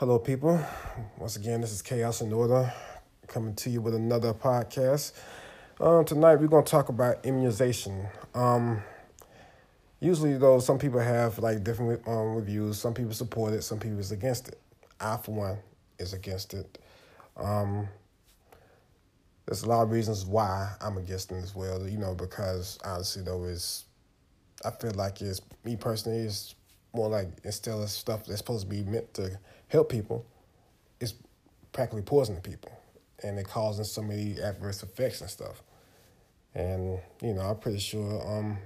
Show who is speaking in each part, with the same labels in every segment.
Speaker 1: Hello, people. Once again, this is Chaos in Order coming to you with another podcast. Um, tonight, we're going to talk about immunization. Um, usually, though, some people have like different um, reviews. Some people support it, some people is against it. I, for one, is against it. Um, there's a lot of reasons why I'm against it as well. You know, because honestly, though, is I feel like it's me personally is more like of stuff that's supposed to be meant to help people, it's practically poisoning people, and it causing so many adverse effects and stuff. And you know, I'm pretty sure, um,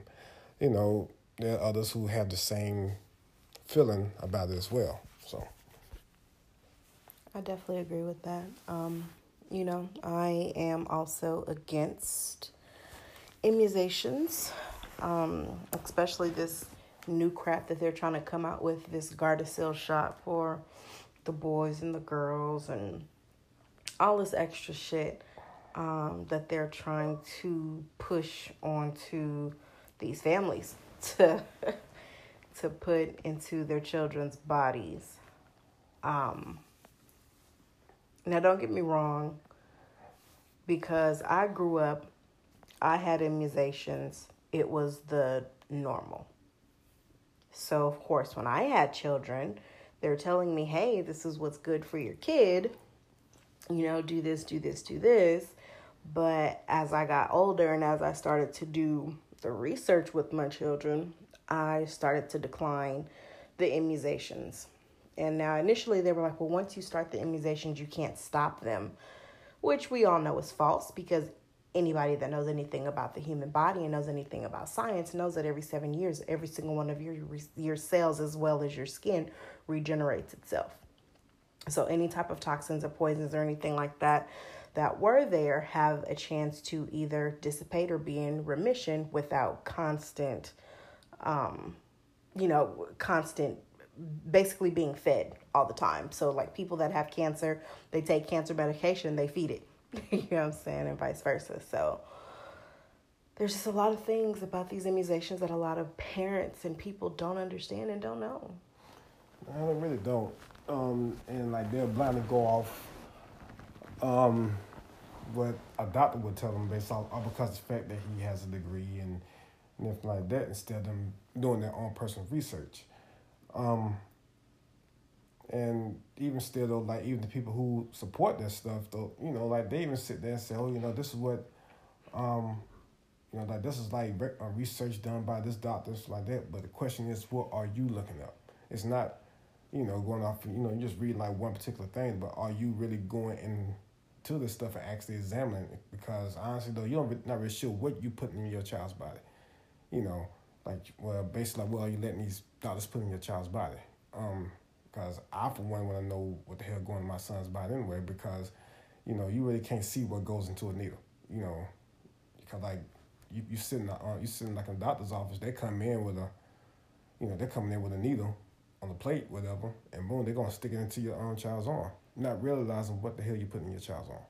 Speaker 1: you know, there are others who have the same feeling about it as well. So.
Speaker 2: I definitely agree with that. Um, you know, I am also against immunizations, um, especially this new crap that they're trying to come out with this Gardasil shot for the boys and the girls and all this extra shit um, that they're trying to push onto these families to to put into their children's bodies. Um, now, don't get me wrong, because I grew up, I had immunizations. It was the normal. So, of course, when I had children, they're telling me, hey, this is what's good for your kid. You know, do this, do this, do this. But as I got older and as I started to do the research with my children, I started to decline the immunizations. And now, initially, they were like, well, once you start the immunizations, you can't stop them, which we all know is false because anybody that knows anything about the human body and knows anything about science knows that every seven years, every single one of your your cells, as well as your skin, regenerates itself. So any type of toxins or poisons or anything like that that were there have a chance to either dissipate or be in remission without constant, um, you know, constant basically being fed all the time. So like people that have cancer, they take cancer medication, they feed it you know what I'm saying, and vice versa. So there's just a lot of things about these immunizations that a lot of parents and people don't understand and don't know.
Speaker 1: No, they really don't. Um, and like they'll blindly go off um, what a doctor would tell them based off, because of the fact that he has a degree and, and like that instead of them doing their own personal research. Um, and even still though, like even the people who support this stuff though, you know, like they even sit there and say, oh, you know, this is what, um, you know, like this is like a research done by this doctor, like that. But the question is, what are you looking up? It's not, you know, going off, you know, you just read like one particular thing, but are you really going into this stuff and actually examining it? Because honestly though, you don't not really sure what you put in your child's body. You know, like well, basically, like, what are you letting these doctors put in your child's body? Um, because I, for one, want to know what the hell going in my son's body anyway. Because, you know, you really can't see what goes into a needle. You know, because like you you sitting uh, you sitting like in a doctor's office, they come in with a, you know, they're coming in with a needle on the plate, whatever, and boom, they're gonna stick it into your own child's arm, not realizing what the hell you put in your child's arm.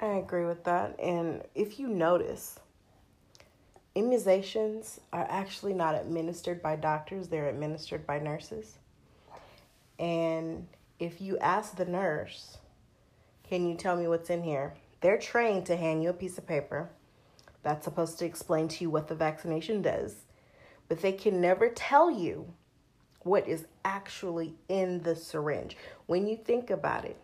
Speaker 2: I agree with that, and if you notice immunizations are actually not administered by doctors, they're administered by nurses. And if you ask the nurse, can you tell me what's in here? They're trained to hand you a piece of paper that's supposed to explain to you what the vaccination does, but they can never tell you what is actually in the syringe. When you think about it,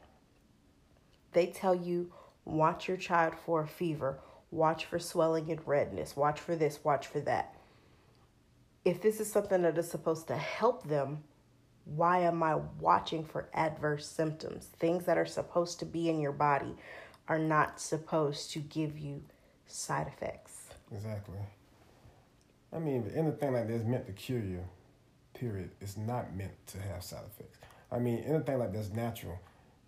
Speaker 2: they tell you watch your child for a fever watch for swelling and redness, watch for this, watch for that. If this is something that is supposed to help them, why am I watching for adverse symptoms? Things that are supposed to be in your body are not supposed to give you side effects.
Speaker 1: Exactly. I mean, anything like that's meant to cure you, period, is not meant to have side effects. I mean, anything like that's natural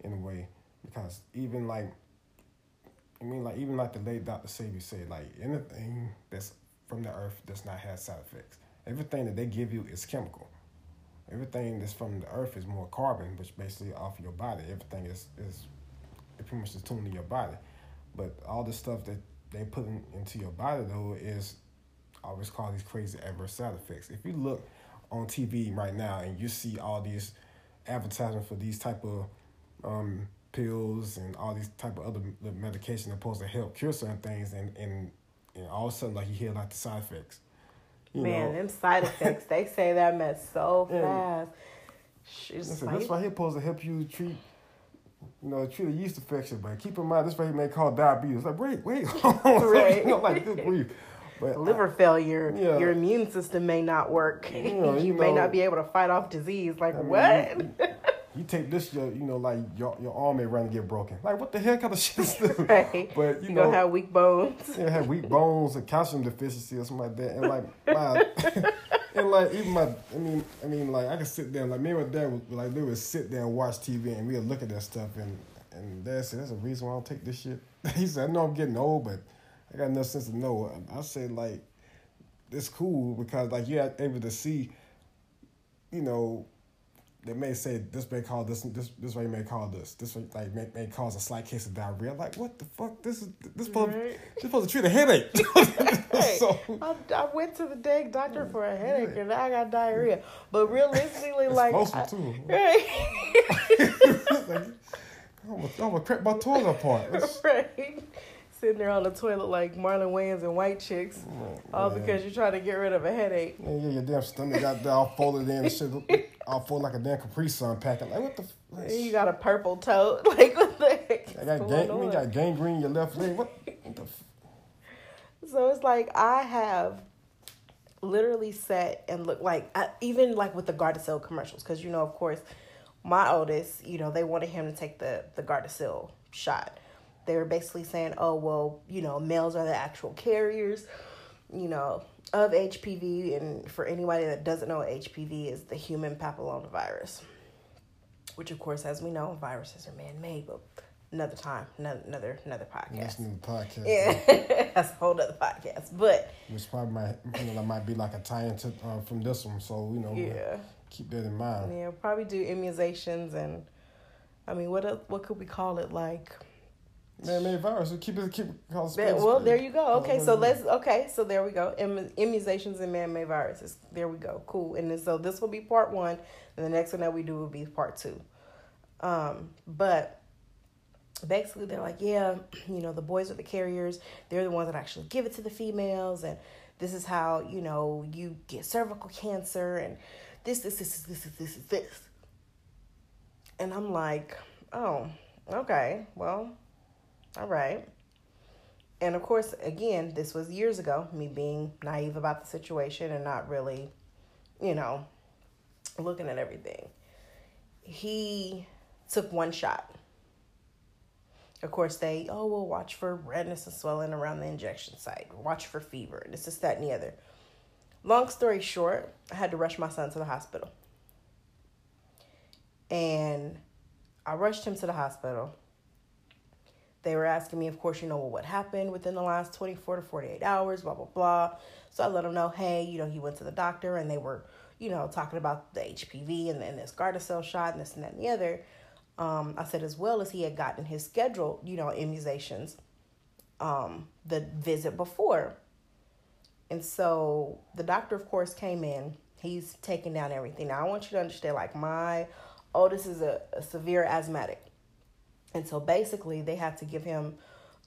Speaker 1: in a way, because even like I mean, like even like the late Dr. Sebi said, like anything that's from the earth does not have side effects. Everything that they give you is chemical. Everything that's from the earth is more carbon, which basically off your body. Everything is is it pretty much is tuned to your body. But all the stuff that they put in, into your body though is always call these crazy adverse side effects. If you look on TV right now, and you see all these advertisements for these type of um, pills and all these type of other medication supposed to help cure certain things, and and, and all of a sudden like you hear like the side effects.
Speaker 2: You Man, know? them side effects they say that mess so fast.
Speaker 1: Listen, like, this right here supposed to help you treat you know, treat a yeast infection, but keep in mind this right here may cause diabetes. Like, wait, wait, right. you know, like good grief.
Speaker 2: But liver I, failure, yeah. your immune system may not work. You, know, you, may not be able to fight off disease. Like I mean, what?
Speaker 1: You, take this, your, you know, like your your arm may run and get broken. Like what the hell kind of shit is this?
Speaker 2: right. But you, you know, have weak bones.
Speaker 1: Yeah, have weak bones and calcium deficiency or something like that. And like my, and like even my, I mean, I mean, like I could sit there, like me and my dad would like they would sit there and watch TV and we'd look at that stuff and and dad said that's a reason why I don't take this shit. he said I know I'm getting old, but I got enough sense to know. I say like, it's cool because like you're able to see, you know, they may say this may cause this this this way may cause this this way, like may, may cause a slight case of diarrhea. Like what the fuck? This is this supposed right. supposed to treat a headache.
Speaker 2: so, I, I, went to the dang doctor for a headache and I got diarrhea. But realistically, it's like I, too.
Speaker 1: right. like, I'm gonna crack my toilet apart.
Speaker 2: right sitting there on the toilet like Marlon Wayans and White Chicks, oh, all man. because you're trying to get rid of a headache.
Speaker 1: Yeah, yeah, your damn stomach got all folded in and shit, all folded like a damn Capri Sun packet. Like what the?
Speaker 2: F- you got a purple toe. Like what the heck?
Speaker 1: I got gang- you got gangrene in your left leg. What? what the? F-
Speaker 2: so it's like I have literally sat and looked like I, even like with the Gardasil commercials because you know of course my oldest you know they wanted him to take the the Gardasil shot they were basically saying, oh, well, you know, males are the actual carriers, you know, of HPV. And for anybody that doesn't know, HPV is the human papillomavirus, which, of course, as we know, viruses are man made, but another time, another another podcast.
Speaker 1: Listening to podcast.
Speaker 2: Yeah, that's a whole other podcast. But
Speaker 1: which probably might you know that might be like a tie into uh, from this one. So you know, yeah, keep that in mind.
Speaker 2: Yeah, probably do immunizations and I mean, what what could we call it like?
Speaker 1: Man-made virus. Keep it keep it
Speaker 2: Well, there you go. Okay, so let's okay, so there we go. immunizations and man-made viruses. There we go. Cool. And then, so this will be part one, and the next one that we do will be part two. Um, but basically, they're like, yeah, you know, the boys are the carriers. They're the ones that actually give it to the females, and this is how you know you get cervical cancer, and this, this, this, this, this, this, this. And I'm like, oh, okay, well all right. And of course, again, this was years ago, me being naive about the situation and not really, you know, looking at everything. He took one shot. Of course, they, oh, well, watch for redness and swelling around the injection site, watch for fever, this is that and the other. Long story short, I had to rush my son to the hospital. And I rushed him to the hospital they were asking me, of course, you know, what happened within the last 24 to 48 hours, blah, blah, blah. So I let them know, hey, you know, he went to the doctor and they were, you know, talking about the HPV and, and this Gardasil shot and this and that and the other. Um, I said, as well as he had gotten his scheduled, you know, immunizations, um, the visit before. And so the doctor, of course, came in. He's taking down everything. Now, I want you to understand, like, my oldest is a, a severe asthmatic. And so basically, they had to give him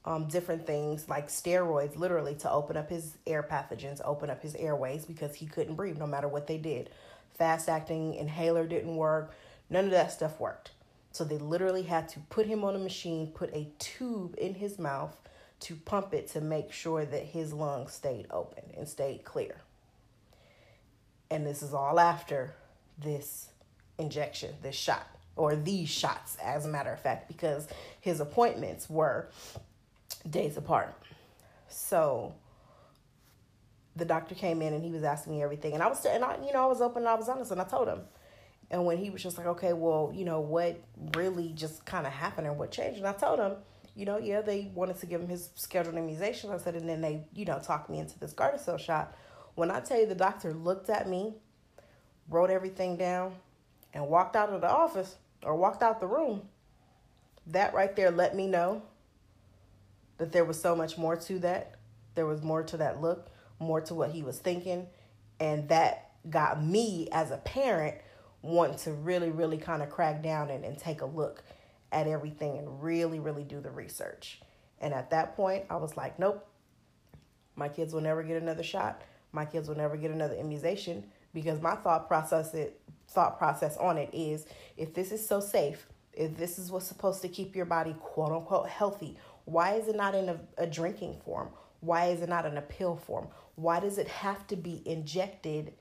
Speaker 2: um, different things like steroids, literally, to open up his air pathogens, open up his airways because he couldn't breathe no matter what they did. Fast acting inhaler didn't work, none of that stuff worked. So they literally had to put him on a machine, put a tube in his mouth to pump it to make sure that his lungs stayed open and stayed clear. And this is all after this injection, this shot or these shots, as a matter of fact, because his appointments were days apart. So the doctor came in and he was asking me everything, and I was, and I, you know, I was open and I was honest, and I told him. And when he was just like, okay, well, you know, what really just kind of happened and what changed, and I told him, you know, yeah, they wanted to give him his scheduled immunization. I said, and then they, you know, talked me into this Gardasil shot. When I tell you the doctor looked at me, wrote everything down, and walked out of the office or walked out the room, that right there let me know that there was so much more to that. There was more to that look, more to what he was thinking. And that got me as a parent want to really, really kind of crack down and, and take a look at everything and really, really do the research. And at that point, I was like, nope, my kids will never get another shot. My kids will never get another immunization because my thought process it thought process on it is if this is so safe, if this is what's supposed to keep your body quote unquote healthy, why is it not in a, a drinking form? Why is it not in a pill form? Why does it have to be injected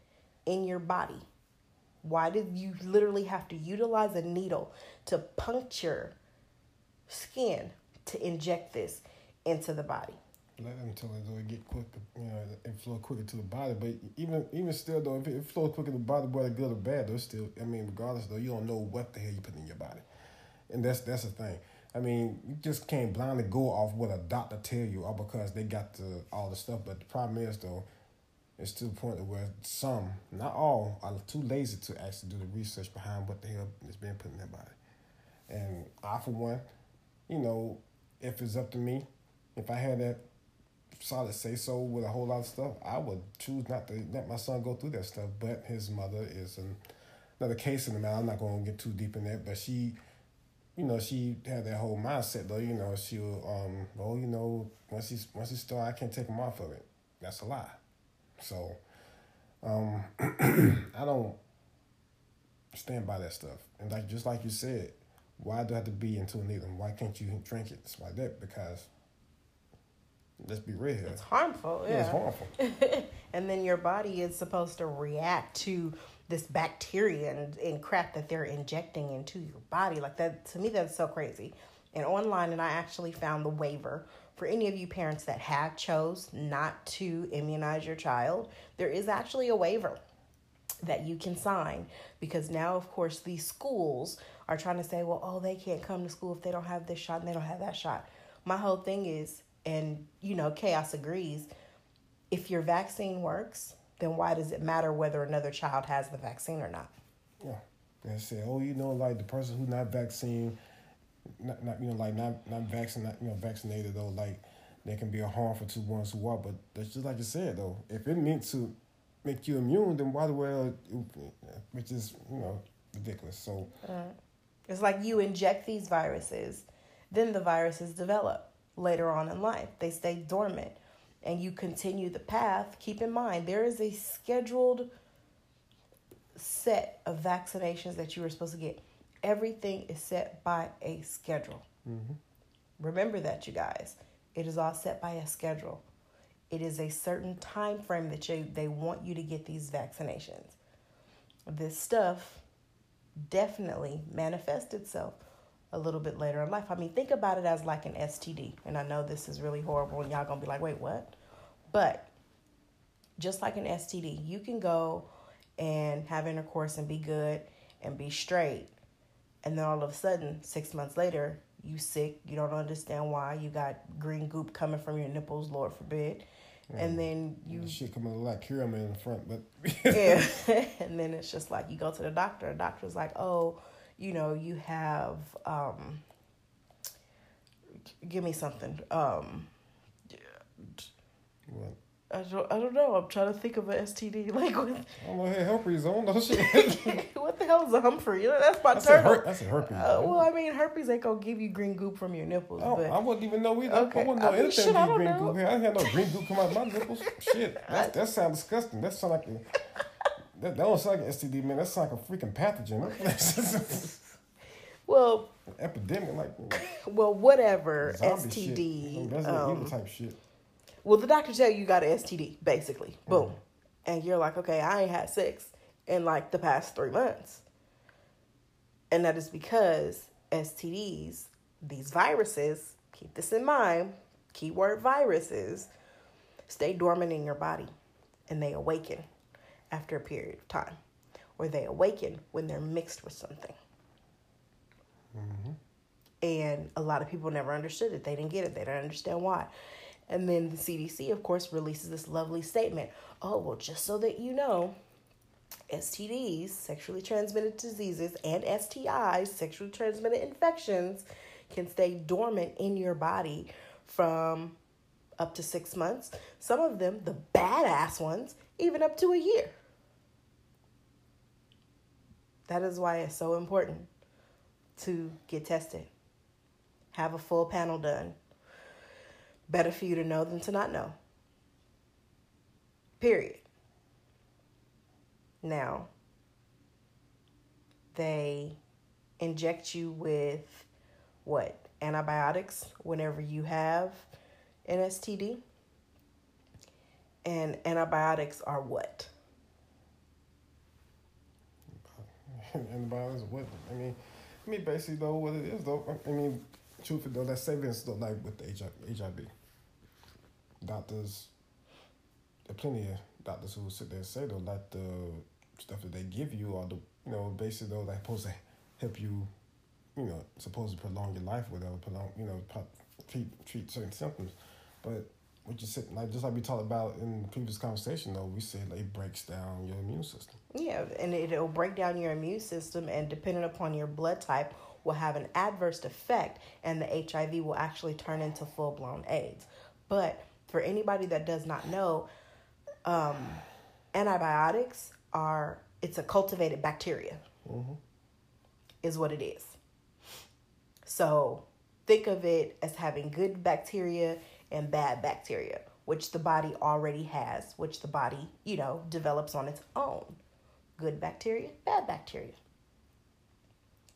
Speaker 2: in your body? Why did you literally have to utilize a needle to puncture skin to inject this into the body?
Speaker 1: Let them tell it though it get quicker, you know, it flow quicker to the body. But even even still though, if it, flows quicker to the body, whether good or bad, though, still, I mean, regardless though, you don't know what the hell you put in your body, and that's that's the thing. I mean, you just can't blindly go off what a doctor tell you, or because they got the all the stuff. But the problem is though, it's to the point where some, not all, are too lazy to actually do the research behind what the hell is being put in their body. And I, for one, you know, if it's up to me, if I had that solid say so with a whole lot of stuff, I would choose not to let my son go through that stuff. But his mother is an, another case in the matter. I'm not going to get too deep in that, but she, you know, she had that whole mindset though. You know, she'll, um, well, you know, once he's once he start, I can't take him off of it. That's a lie. So, um, I don't stand by that stuff. And like just like you said, why do I have to be a needle? Why can't you drink it? It's like that because let's be real here.
Speaker 2: It's harmful. Yeah,
Speaker 1: it's harmful.
Speaker 2: and then your body is supposed to react to this bacteria and, and crap that they're injecting into your body. Like that to me that's so crazy. And online and I actually found the waiver for any of you parents that have chose not to immunize your child, there is actually a waiver that you can sign because now of course these schools are trying to say, well, oh, they can't come to school if they don't have this shot and they don't have that shot. My whole thing is and you know, chaos agrees, if your vaccine works, then why does it matter whether another child has the vaccine or not?
Speaker 1: Yeah. They say, oh, you know, like the person who's not vaccine not, not you know like not not vaccinated you know vaccinated though like they can be a harmful to ones who are but that's just like you said though. If it meant to make you immune then why the well which is you know ridiculous. So
Speaker 2: it's like you inject these viruses then the viruses develop later on in life they stay dormant and you continue the path keep in mind there is a scheduled set of vaccinations that you were supposed to get Everything is set by a schedule. Mm-hmm. Remember that, you guys. It is all set by a schedule. It is a certain time frame that you, they want you to get these vaccinations. This stuff definitely manifests itself a little bit later in life. I mean, think about it as like an STD. And I know this is really horrible and y'all gonna be like, wait, what? But just like an STD, you can go and have intercourse and be good and be straight and then all of a sudden, six months later, you sick, you don't understand why, you got green goop coming from your nipples, Lord forbid. And then you
Speaker 1: shit coming like Kira in the front, but
Speaker 2: yeah. and then it's just like you go to the doctor. The doctor's like, "Oh, you know, you have um, give me something." Um,
Speaker 1: what?
Speaker 2: I don't, I don't know. I'm trying to think of an STD. Like, with,
Speaker 1: I'm like, hey, herpes on those shit.
Speaker 2: what the hell is a Humphrey? You know, that's my turtle.
Speaker 1: Her- that's a herpes.
Speaker 2: Uh, well, I mean, herpes ain't gonna give you green goop from your nipples.
Speaker 1: Oh,
Speaker 2: but,
Speaker 1: I wouldn't even know either. Okay. I wouldn't know I mean, anything shit, I green know. goop. I didn't have no green goop come out of my nipples. shit, that, that sounds disgusting. That sound like a, that, that don't sound like an STD, man. That sounds like a freaking pathogen.
Speaker 2: well,
Speaker 1: epidemic, like.
Speaker 2: Well, whatever STD.
Speaker 1: Shit. That's um, type shit
Speaker 2: well, the doctor tell you you got an STD, basically. Boom. Mm-hmm. And you're like, okay, I ain't had sex in like the past three months. And that is because STDs, these viruses, keep this in mind, keyword viruses, stay dormant in your body and they awaken after a period of time. Or they awaken when they're mixed with something. Mm-hmm. And a lot of people never understood it. They didn't get it. They don't understand why. And then the CDC, of course, releases this lovely statement oh, well, just so that you know, STDs, sexually transmitted diseases, and STIs, sexually transmitted infections, can stay dormant in your body from up to six months. Some of them, the badass ones, even up to a year. That is why it's so important to get tested. Have a full panel done. Better for you to know than to not know. Period. Now, they inject you with what? Antibiotics whenever you have an STD. And antibiotics are what?
Speaker 1: antibiotics, what? I mean, I mean, basically, though, what it is, though, I mean, truthfully, though, that savings, though, like with the HIV. Doctors, there plenty of doctors who sit there and say, though, like the stuff that they give you or the, you know, basically, though, like supposed to help you, you know, supposed to prolong your life, whatever, prolong, you know, treat, treat certain symptoms. But what you said, like just like we talked about in the previous conversation, though, we said like, it breaks down your immune system.
Speaker 2: Yeah, and it'll break down your immune system, and depending upon your blood type, will have an adverse effect, and the HIV will actually turn into full blown AIDS. But for anybody that does not know, um, antibiotics are it's a cultivated bacteria, mm-hmm. is what it is. So think of it as having good bacteria and bad bacteria, which the body already has, which the body, you know, develops on its own. Good bacteria, bad bacteria.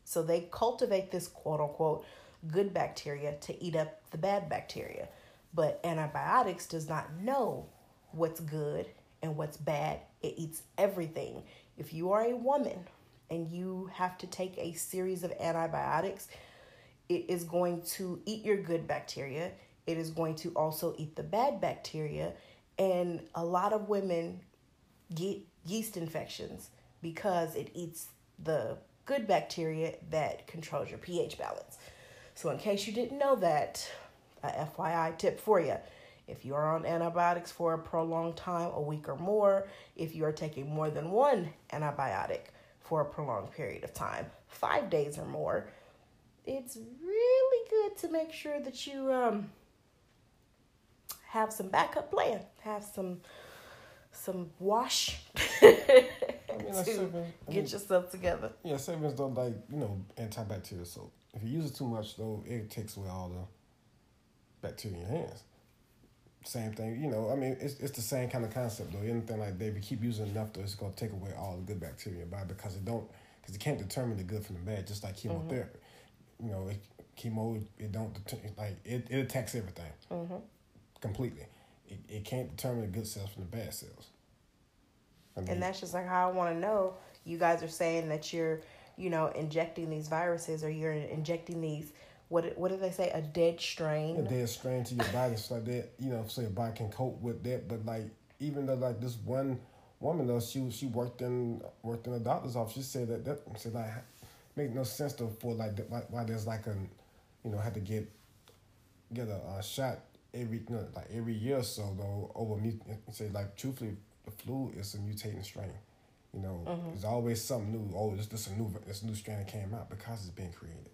Speaker 2: So they cultivate this quote unquote good bacteria to eat up the bad bacteria. But antibiotics does not know what's good and what's bad. It eats everything. If you are a woman and you have to take a series of antibiotics, it is going to eat your good bacteria it is going to also eat the bad bacteria. And a lot of women get yeast infections because it eats the good bacteria that controls your pH balance. So, in case you didn't know that, a FYI tip for you if you are on antibiotics for a prolonged time, a week or more, if you are taking more than one antibiotic for a prolonged period of time, five days or more, it's really good to make sure that you um, have some backup plan, have some some wash I mean, to saving, get mean, yourself together.
Speaker 1: Yeah, savings don't like you know antibacterial soap. If you use it too much, though, it takes away all the bacteria in your hands. Same thing, you know. I mean, it's it's the same kind of concept though. Anything like that, if you keep using enough, though, it's gonna take away all the good bacteria in your body because it don't because it can't determine the good from the bad, just like chemotherapy. Mm-hmm. You know, it, chemo it don't like it, it attacks everything. Mm-hmm completely. It, it can't determine the good cells from the bad cells.
Speaker 2: I mean, and that's just like how I want to know. You guys are saying that you're, you know, injecting these viruses or you're injecting these. What what did they say? A dead strain.
Speaker 1: A dead strain to your body, so that you know, so your body can cope with that. But like, even though like this one woman though, she she worked in worked in a doctor's office. She said that that said like make no sense though for like why, why there's like a, you know, had to get get a, a shot every you know, like every year or so though over me say like truthfully the flu is a mutating strain. You know, mm-hmm. there's always something new. Oh, this this a new this new strain that came out because it's being created.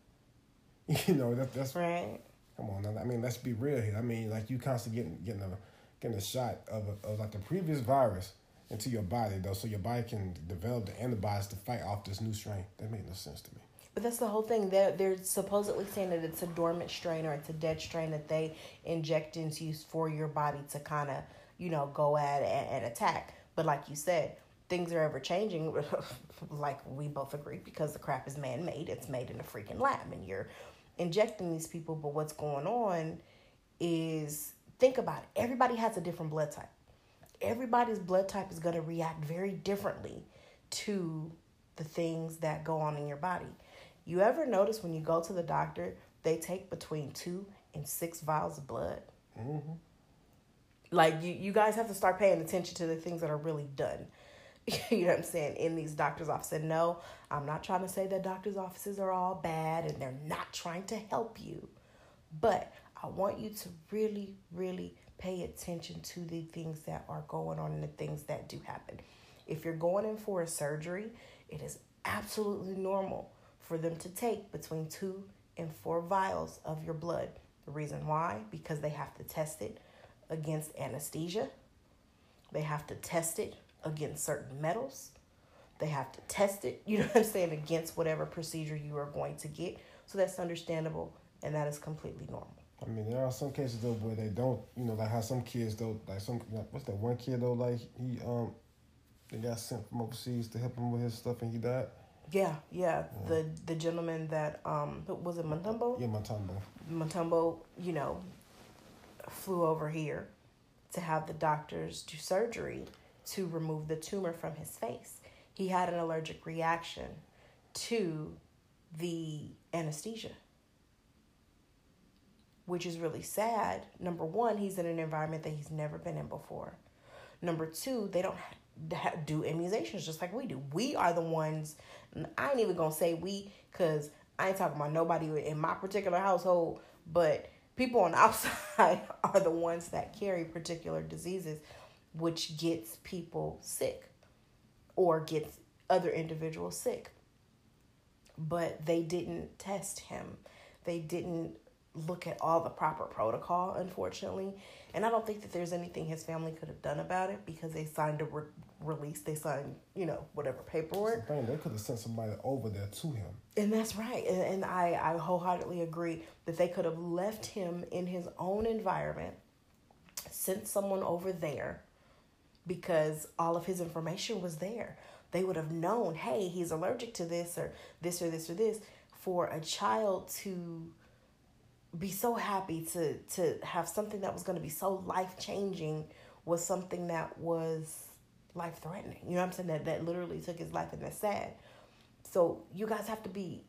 Speaker 1: You know that that's
Speaker 2: right.
Speaker 1: Come on, I mean let's be real here. I mean like you constantly getting getting a getting a shot of a, of like the previous virus into your body though, so your body can develop the antibodies to fight off this new strain. That made no sense to me.
Speaker 2: But that's the whole thing. They're they're supposedly saying that it's a dormant strain or it's a dead strain that they inject into you for your body to kind of you know go at and, and attack. But like you said, things are ever changing. like we both agree because the crap is man made. It's made in a freaking lab, and you're injecting these people. But what's going on is think about it. Everybody has a different blood type. Everybody's blood type is going to react very differently to the things that go on in your body. You ever notice when you go to the doctor, they take between two and six vials of blood? Mm-hmm. Like, you, you guys have to start paying attention to the things that are really done. you know what I'm saying? In these doctor's offices. And no, I'm not trying to say that doctor's offices are all bad and they're not trying to help you. But I want you to really, really pay attention to the things that are going on and the things that do happen. If you're going in for a surgery, it is absolutely normal for them to take between two and four vials of your blood. The reason why? Because they have to test it against anesthesia, they have to test it against certain metals, They have to test it, you know what I'm saying, against whatever procedure you are going to get. So that's understandable and that is completely normal.
Speaker 1: I mean, there are some cases though where they don't, you know, like how some kids though, like some, what's that one kid though, like he, um, they got sent from overseas to help him with his stuff and he died.
Speaker 2: Yeah, yeah. yeah. The the gentleman that um was it Mutombo?
Speaker 1: Yeah, Mutombo.
Speaker 2: Mutombo, you know, flew over here to have the doctors do surgery to remove the tumor from his face. He had an allergic reaction to the anesthesia, which is really sad. Number one, he's in an environment that he's never been in before. Number two, they don't do immunizations just like we do. We are the ones, I ain't even gonna say we, because I ain't talking about nobody in my particular household, but people on the outside are the ones that carry particular diseases, which gets people sick or gets other individuals sick. But they didn't test him. They didn't look at all the proper protocol, unfortunately. And I don't think that there's anything his family could have done about it because they signed a release. They signed, you know, whatever paperwork.
Speaker 1: The they could have sent somebody over there to him.
Speaker 2: And that's right. And, and I, I wholeheartedly agree that they could have left him in his own environment, sent someone over there because all of his information was there. They would have known, hey, he's allergic to this or this or this or this. For a child to be so happy to to have something that was going to be so life changing was something that was life threatening. You know what I'm saying? That that literally took his life and that's sad. So you guys have to be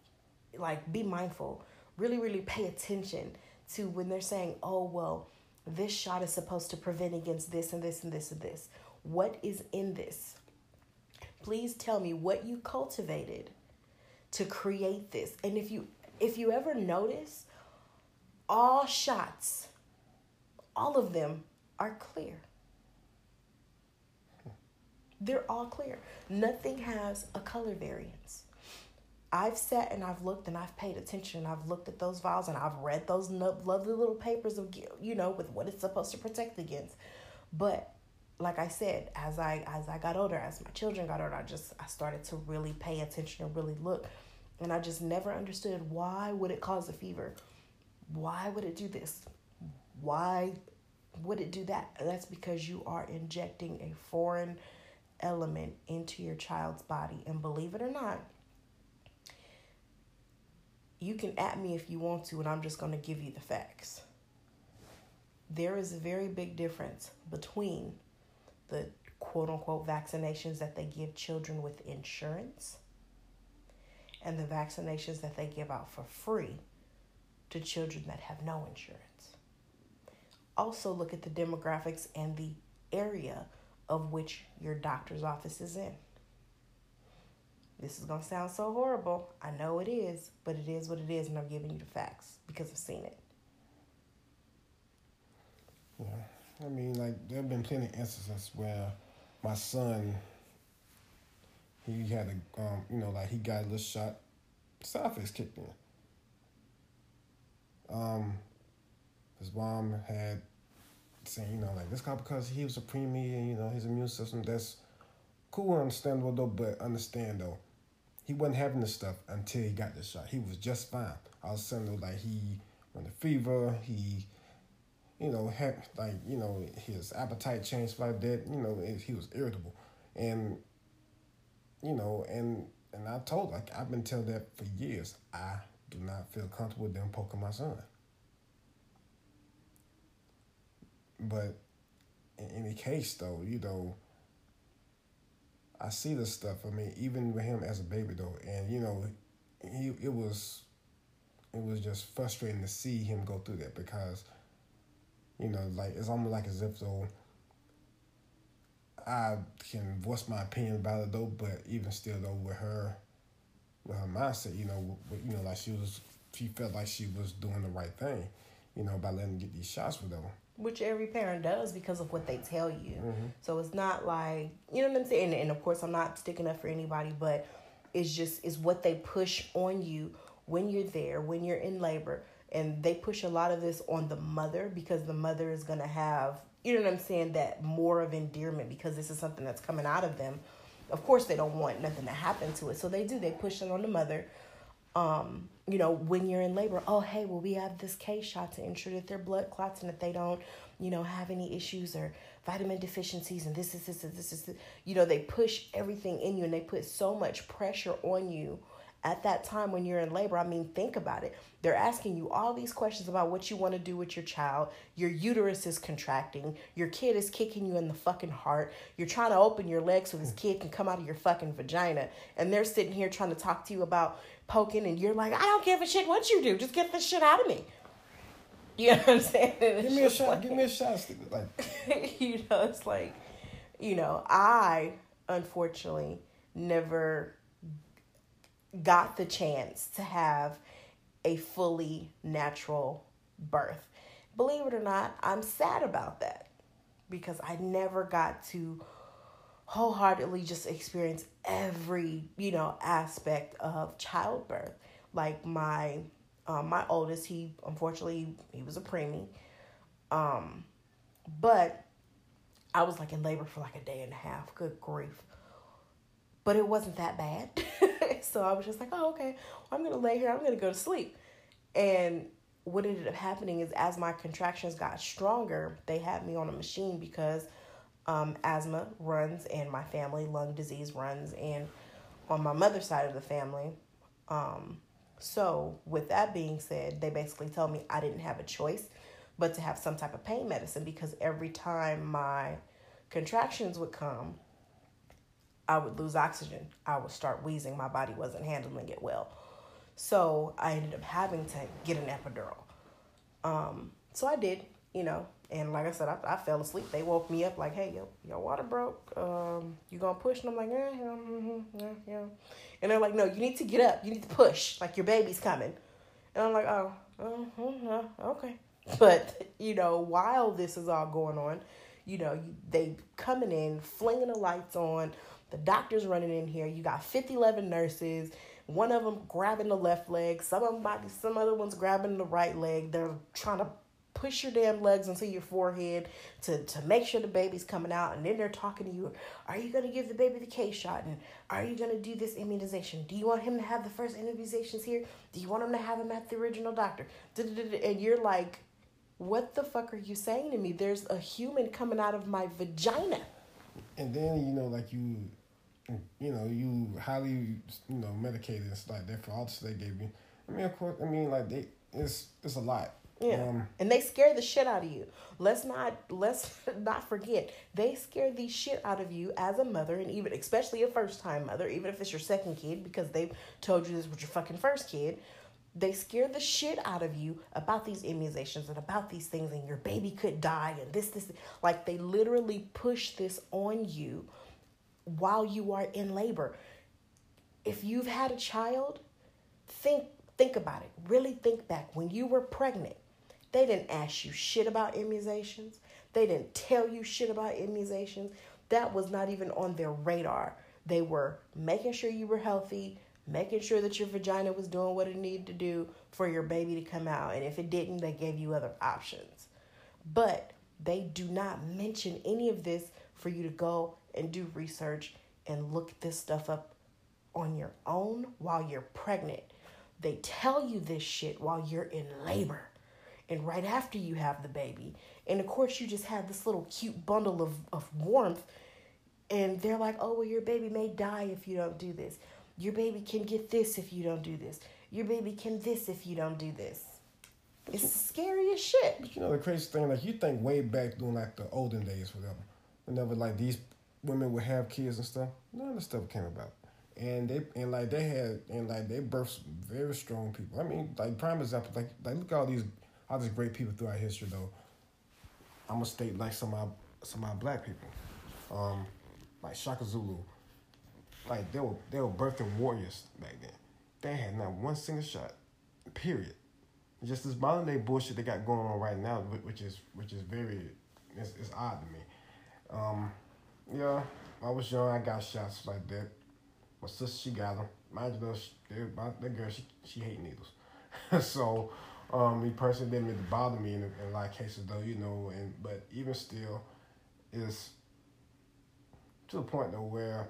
Speaker 2: like be mindful. Really, really pay attention to when they're saying, oh well, this shot is supposed to prevent against this and this and this and this. What is in this? Please tell me what you cultivated to create this. And if you if you ever notice all shots, all of them are clear. They're all clear. Nothing has a color variance. I've sat and I've looked and I've paid attention. and I've looked at those vials and I've read those lovely little papers of you know with what it's supposed to protect against. But like I said, as I as I got older, as my children got older, I just I started to really pay attention and really look. And I just never understood why would it cause a fever? Why would it do this? Why would it do that? That's because you are injecting a foreign element into your child's body. And believe it or not, you can at me if you want to, and I'm just going to give you the facts. There is a very big difference between the quote unquote vaccinations that they give children with insurance and the vaccinations that they give out for free to children that have no insurance. Also, look at the demographics and the area of which your doctor's office is in. This is going to sound so horrible. I know it is, but it is what it is, and I'm giving you the facts because I've seen it.
Speaker 1: Yeah. I mean, like, there have been plenty of instances where my son, he had a, um, you know, like, he got a little shot, side kicked in. Um, his mom had saying, you know, like this guy because he was a preemie, and you know, his immune system. That's cool, understandable though. But understand though, he wasn't having this stuff until he got the shot. He was just fine. I was saying though, like he went a fever. He, you know, had like you know his appetite changed like that. You know, he was irritable, and you know, and and I told like I've been telling that for years. I do not feel comfortable with them poking my son. But in any case, though, you know, I see the stuff. I mean, even with him as a baby, though, and you know, he it was it was just frustrating to see him go through that because, you know, like it's almost like as if though I can voice my opinion about it though, but even still though with her with her mindset, you know, with, you know, like she was, she felt like she was doing the right thing, you know, by letting get these shots with her.
Speaker 2: Which every parent does because of what they tell you. Mm-hmm. So it's not like you know what I'm saying. And, and of course, I'm not sticking up for anybody, but it's just it's what they push on you when you're there, when you're in labor, and they push a lot of this on the mother because the mother is gonna have you know what I'm saying that more of endearment because this is something that's coming out of them of course they don't want nothing to happen to it, so they do. They push it on the mother. Um, you know, when you're in labor, oh hey, well we have this K shot to ensure that their blood clots and that they don't, you know, have any issues or vitamin deficiencies and this is this is this is this. you know they push everything in you and they put so much pressure on you at that time when you're in labor, I mean, think about it. They're asking you all these questions about what you want to do with your child. Your uterus is contracting. Your kid is kicking you in the fucking heart. You're trying to open your legs so this kid can come out of your fucking vagina. And they're sitting here trying to talk to you about poking, and you're like, I don't give a shit what you do. Just get this shit out of me. You know what I'm saying?
Speaker 1: Give me a shot. Like, give me a shot.
Speaker 2: Like, you know, it's like, you know, I unfortunately never got the chance to have a fully natural birth. Believe it or not, I'm sad about that because I never got to wholeheartedly just experience every, you know, aspect of childbirth. Like my um, my oldest, he unfortunately he was a preemie. Um, but I was like in labor for like a day and a half. Good grief. But it wasn't that bad. so I was just like, oh, okay, well, I'm to lay here. I'm to go to sleep. And what ended up happening is as my contractions got stronger, they had me on a machine because um, asthma runs in my family, lung disease runs in on my mother's side of the family. Um, so, with that being said, they basically told me I didn't have a choice but to have some type of pain medicine because every time my contractions would come, I would lose oxygen. I would start wheezing. My body wasn't handling it well. So I ended up having to get an epidural. Um, so I did, you know, and like I said, I, I fell asleep. They woke me up like, hey, yo, your water broke. Um, you gonna push? And I'm like, yeah, yeah, mm-hmm, yeah, yeah. And they're like, no, you need to get up. You need to push. Like your baby's coming. And I'm like, oh, oh okay. But you know, while this is all going on, you know, they coming in, flinging the lights on, the doctor's running in here. You got 50, 11 nurses. One of them grabbing the left leg. Some of them, some other ones grabbing the right leg. They're trying to push your damn legs into your forehead to, to make sure the baby's coming out. And then they're talking to you. Are you going to give the baby the K shot? And are you going to do this immunization? Do you want him to have the first immunizations here? Do you want him to have him at the original doctor? And you're like, what the fuck are you saying to me? There's a human coming out of my vagina.
Speaker 1: And then, you know, like you you know, you highly, you know, medicated and stuff like that for all the they gave me I mean, of course, I mean, like they, it's it's a lot.
Speaker 2: Yeah, um, and they scare the shit out of you. Let's not let's not forget they scare the shit out of you as a mother, and even especially a first time mother, even if it's your second kid, because they've told you this was your fucking first kid. They scare the shit out of you about these immunizations and about these things, and your baby could die, and this, this, like they literally push this on you while you are in labor. If you've had a child, think think about it. Really think back when you were pregnant. They didn't ask you shit about immunizations. They didn't tell you shit about immunizations. That was not even on their radar. They were making sure you were healthy, making sure that your vagina was doing what it needed to do for your baby to come out. And if it didn't, they gave you other options. But they do not mention any of this for you to go and do research and look this stuff up on your own while you're pregnant. They tell you this shit while you're in labor and right after you have the baby. And of course, you just have this little cute bundle of, of warmth. And they're like, oh, well, your baby may die if you don't do this. Your baby can get this if you don't do this. Your baby can this if you don't do this. It's scary as shit.
Speaker 1: But you know the crazy thing, like you think way back during like the olden days, whatever. Whenever like these women would have kids and stuff, none of the stuff came about. And they and like they had and like they birthed very strong people. I mean, like prime example, like like look at all these all these great people throughout history though. I'm gonna state like some of my some of my black people. Um, like Shaka Zulu. Like they were they were birthing warriors back then. They had not one single shot. Period. Just this modern day bullshit they got going on right now, which is which is very it's, it's odd to me. Um, yeah, I was young. I got shots like that. My sister, she got them. Mind you, my, that girl, she she hate needles. so, um, me personally didn't really bother me in, in a lot of cases, though, you know. And but even still, is to the point though where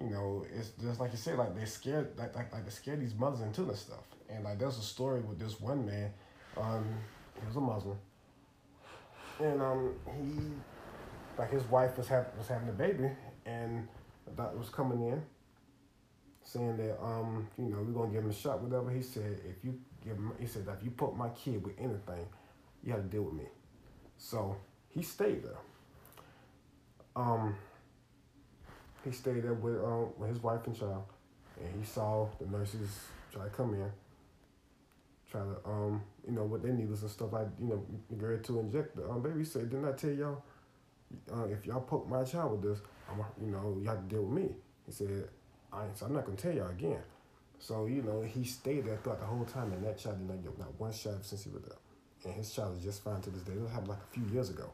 Speaker 1: you know, it's just like you said, like they scared, like like like they scared these mothers into this stuff. And like there's a story with this one man, um, he was a Muslim, and um he, like his wife was having was having a baby, and that was coming in, saying that um you know we're gonna give him a shot, whatever. He said if you give him, he said if you put my kid with anything, you have to deal with me. So he stayed there. Um, he stayed there with um with his wife and child, and he saw the nurses try to come in, try to um you know what they needed and stuff like you know girl to inject the um baby. He said, didn't I tell y'all uh, if y'all poke my child with this, I'm you know to deal with me. He said, I so I'm not gonna tell y'all again. So you know he stayed there throughout the whole time, and that child did not get not one shot since he was there, and his child is just fine to this day. This happened like a few years ago.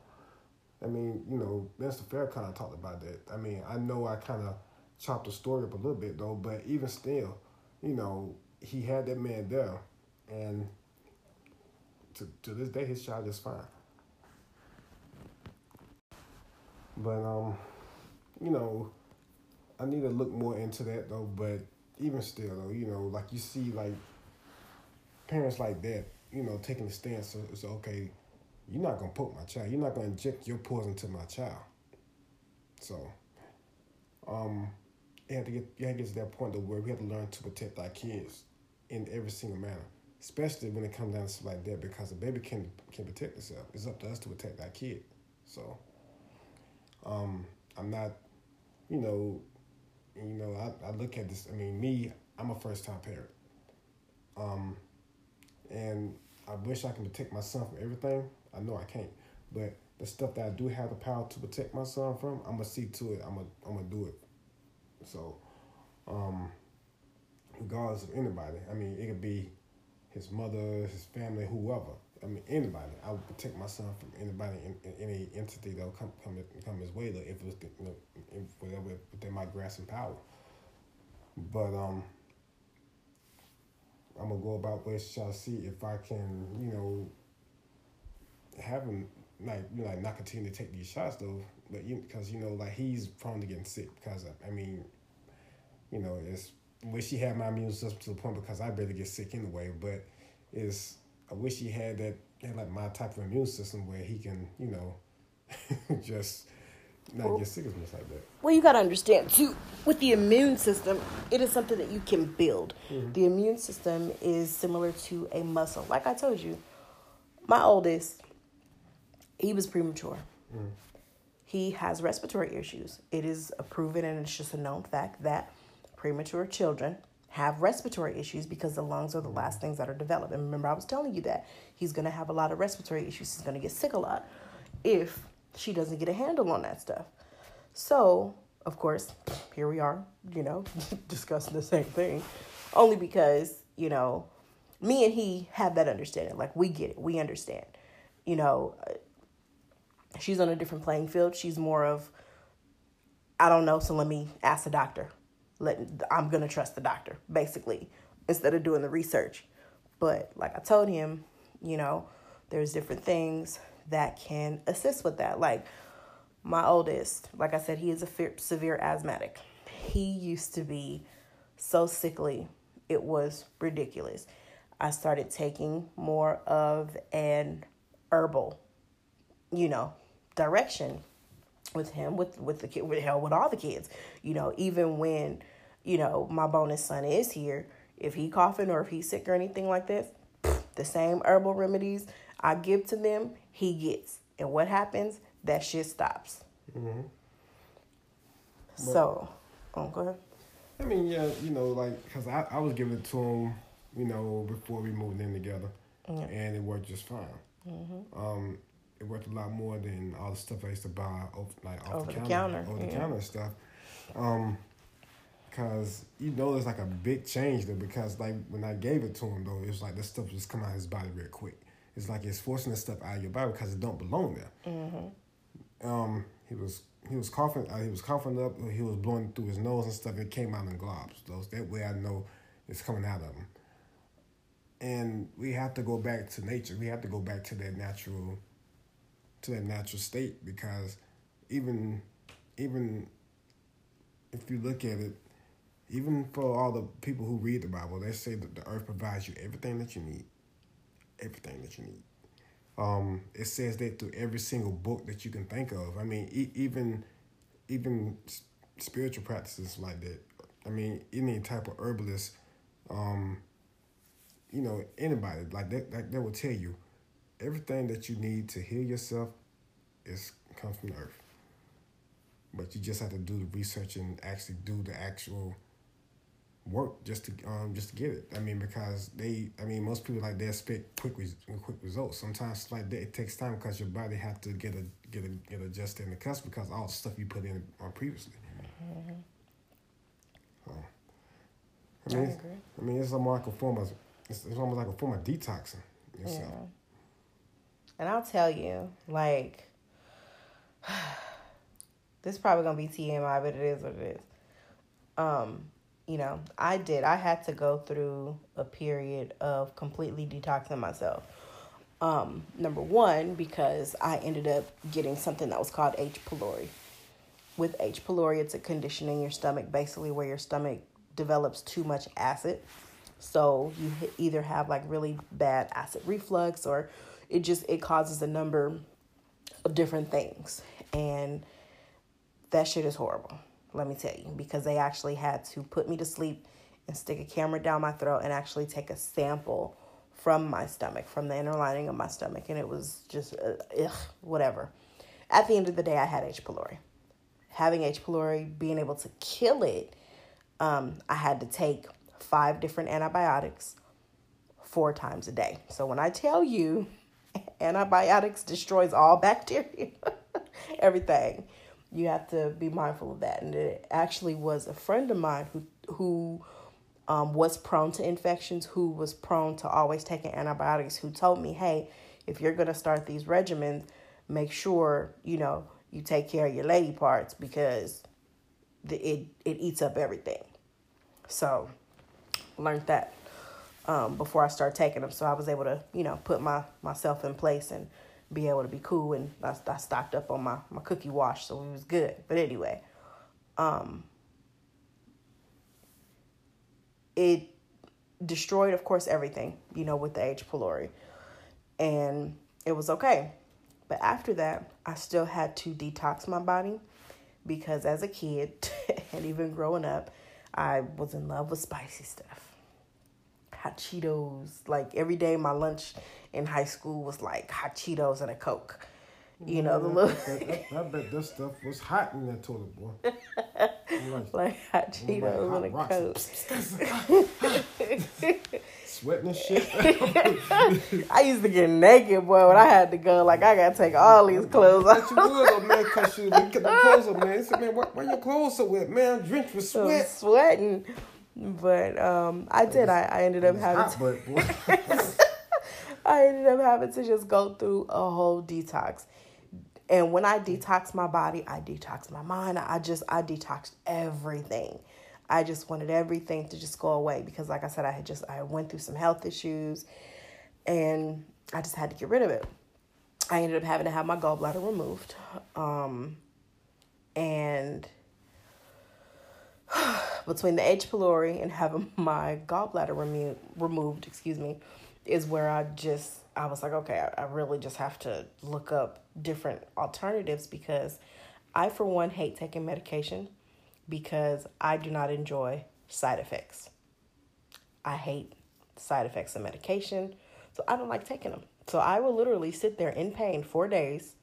Speaker 1: I mean, you know, Mr. Farrakhan talked about that. I mean, I know I kind of chopped the story up a little bit though, but even still, you know, he had that man there, and to to this day, his child is fine. But um, you know, I need to look more into that though. But even still though, you know, like you see like parents like that, you know, taking a stance. So it's okay you're not gonna poke my child. You're not gonna inject your poison to my child. So, um, you have to get you have to get to that point to where we have to learn to protect our kids in every single manner, especially when it comes down to stuff like that, because the baby can can protect itself. It's up to us to protect that kid. So, um, I'm not, you know, you know, I, I look at this. I mean, me, I'm a first time parent. Um, and I wish I can protect my son from everything, I know I can't, but the stuff that I do have the power to protect my son from, I'm gonna see to it. I'm gonna I'm gonna do it. So, um, regardless of anybody, I mean, it could be his mother, his family, whoever. I mean, anybody. I would protect my son from anybody, in, in any entity that'll come come come his way. If it was, you know, if whatever within my grasp and power. But um, I'm gonna go about this. Shall see if I can, you know, have him like you know like not continue to take these shots though, but you because you know like he's prone to getting sick because I mean, you know it's wish he had my immune system to the point because I barely get sick anyway, but it's I wish he had that had like my type of immune system where he can you know just not well, get sick as much like that.
Speaker 2: Well, you got to understand too. With the immune system, it is something that you can build. Mm-hmm. The immune system is similar to a muscle. Like I told you, my oldest he was premature. Mm. He has respiratory issues. It is a proven and it's just a known fact that premature children have respiratory issues because the lungs are the last things that are developed. And remember, I was telling you that he's going to have a lot of respiratory issues. He's going to get sick a lot if she doesn't get a handle on that stuff. So, of course, here we are, you know, discussing the same thing, only because, you know, me and he have that understanding. Like, we get it, we understand. You know, she's on a different playing field. She's more of, I don't know, so let me ask the doctor. Let I'm gonna trust the doctor, basically, instead of doing the research. But like I told him, you know, there's different things that can assist with that. Like my oldest, like I said, he is a severe asthmatic. He used to be so sickly, it was ridiculous. I started taking more of an herbal, you know, direction with him, with with the kid, with hell, with all the kids. You know, even when you know my bonus son is here, if he coughing or if he's sick or anything like this, the same herbal remedies I give to them, he gets. And what happens? That shit stops. Mm-hmm. So, oh, go ahead.
Speaker 1: I mean, yeah, you know, like, because I, I was giving it to him, you know, before we moved in together, and it worked just fine. Mm-hmm. Um, it worked a lot more than all the stuff I used to buy off, like off
Speaker 2: over
Speaker 1: the,
Speaker 2: the
Speaker 1: counter,
Speaker 2: counter,
Speaker 1: over yeah. the counter stuff. Um, cause you know it's like a big change though. Because like when I gave it to him though, it was like this stuff just come out of his body real quick. It's like it's forcing this stuff out of your body because it don't belong there. Mm-hmm. Um, he was he was coughing. Uh, he was coughing up. He was blowing through his nose and stuff. It came out in globs. Those that way I know it's coming out of him. And we have to go back to nature. We have to go back to that natural to that natural state because even even if you look at it, even for all the people who read the Bible, they say that the earth provides you everything that you need. Everything that you need. Um, it says that through every single book that you can think of. I mean, e- even even spiritual practices like that. I mean, any type of herbalist, um, you know, anybody like that, that, that will tell you everything that you need to heal yourself is comes from the earth. But you just have to do the research and actually do the actual work just to um just to get it. I mean, because they, I mean, most people like they expect quick res- quick results. Sometimes like that, it takes time because your body have to get a get a get adjusted and adjust because all the stuff you put in on previously. Mm-hmm. So, I mean, I, it's, I mean, it's almost like a form of it's, it's almost like a form of detoxing yourself. Yeah.
Speaker 2: And I'll tell you, like, this is probably gonna be TMI, but it is what it is. Um, you know, I did. I had to go through a period of completely detoxing myself. Um, number one, because I ended up getting something that was called H. pylori. With H. pylori, it's a condition in your stomach, basically where your stomach develops too much acid. So you either have like really bad acid reflux, or it just it causes a number of different things, and that shit is horrible let me tell you, because they actually had to put me to sleep and stick a camera down my throat and actually take a sample from my stomach, from the inner lining of my stomach. And it was just, uh, ugh, whatever. At the end of the day, I had H. pylori. Having H. pylori, being able to kill it, um, I had to take five different antibiotics four times a day. So when I tell you antibiotics destroys all bacteria, everything you have to be mindful of that. And it actually was a friend of mine who who um, was prone to infections, who was prone to always taking antibiotics, who told me, hey, if you're gonna start these regimens, make sure you know you take care of your lady parts because the, it it eats up everything. So learned that um, before I started taking them, so I was able to you know put my myself in place and be able to be cool and I, I stocked up on my, my cookie wash so it was good but anyway um it destroyed of course everything you know with the H. pylori and it was okay but after that I still had to detox my body because as a kid and even growing up I was in love with spicy stuff hot Cheetos. Like every day, my lunch in high school was like hot Cheetos and a Coke. You know, the little.
Speaker 1: I, I, I, bet this stuff was hot in that toilet, boy.
Speaker 2: like, like hot Cheetos like hot and a Coke. Sweating and shit. I used to get naked, boy, when I had to go. Like, I got to take all these clothes off.
Speaker 1: you would, though, man, because you get the clothes up, man. Said, man, why, why your clothes so wet, man? I'm drenched with sweat.
Speaker 2: sweating. But um, I did. I, I ended up having. Hot, to, I ended up having to just go through a whole detox. And when I detox my body, I detox my mind. I just I detoxed everything. I just wanted everything to just go away because like I said I had just I went through some health issues and I just had to get rid of it. I ended up having to have my gallbladder removed. Um, and between the H. pylori and having my gallbladder remo- removed, excuse me, is where I just I was like, okay, I, I really just have to look up different alternatives because I, for one, hate taking medication because I do not enjoy side effects. I hate side effects of medication, so I don't like taking them. So I will literally sit there in pain for days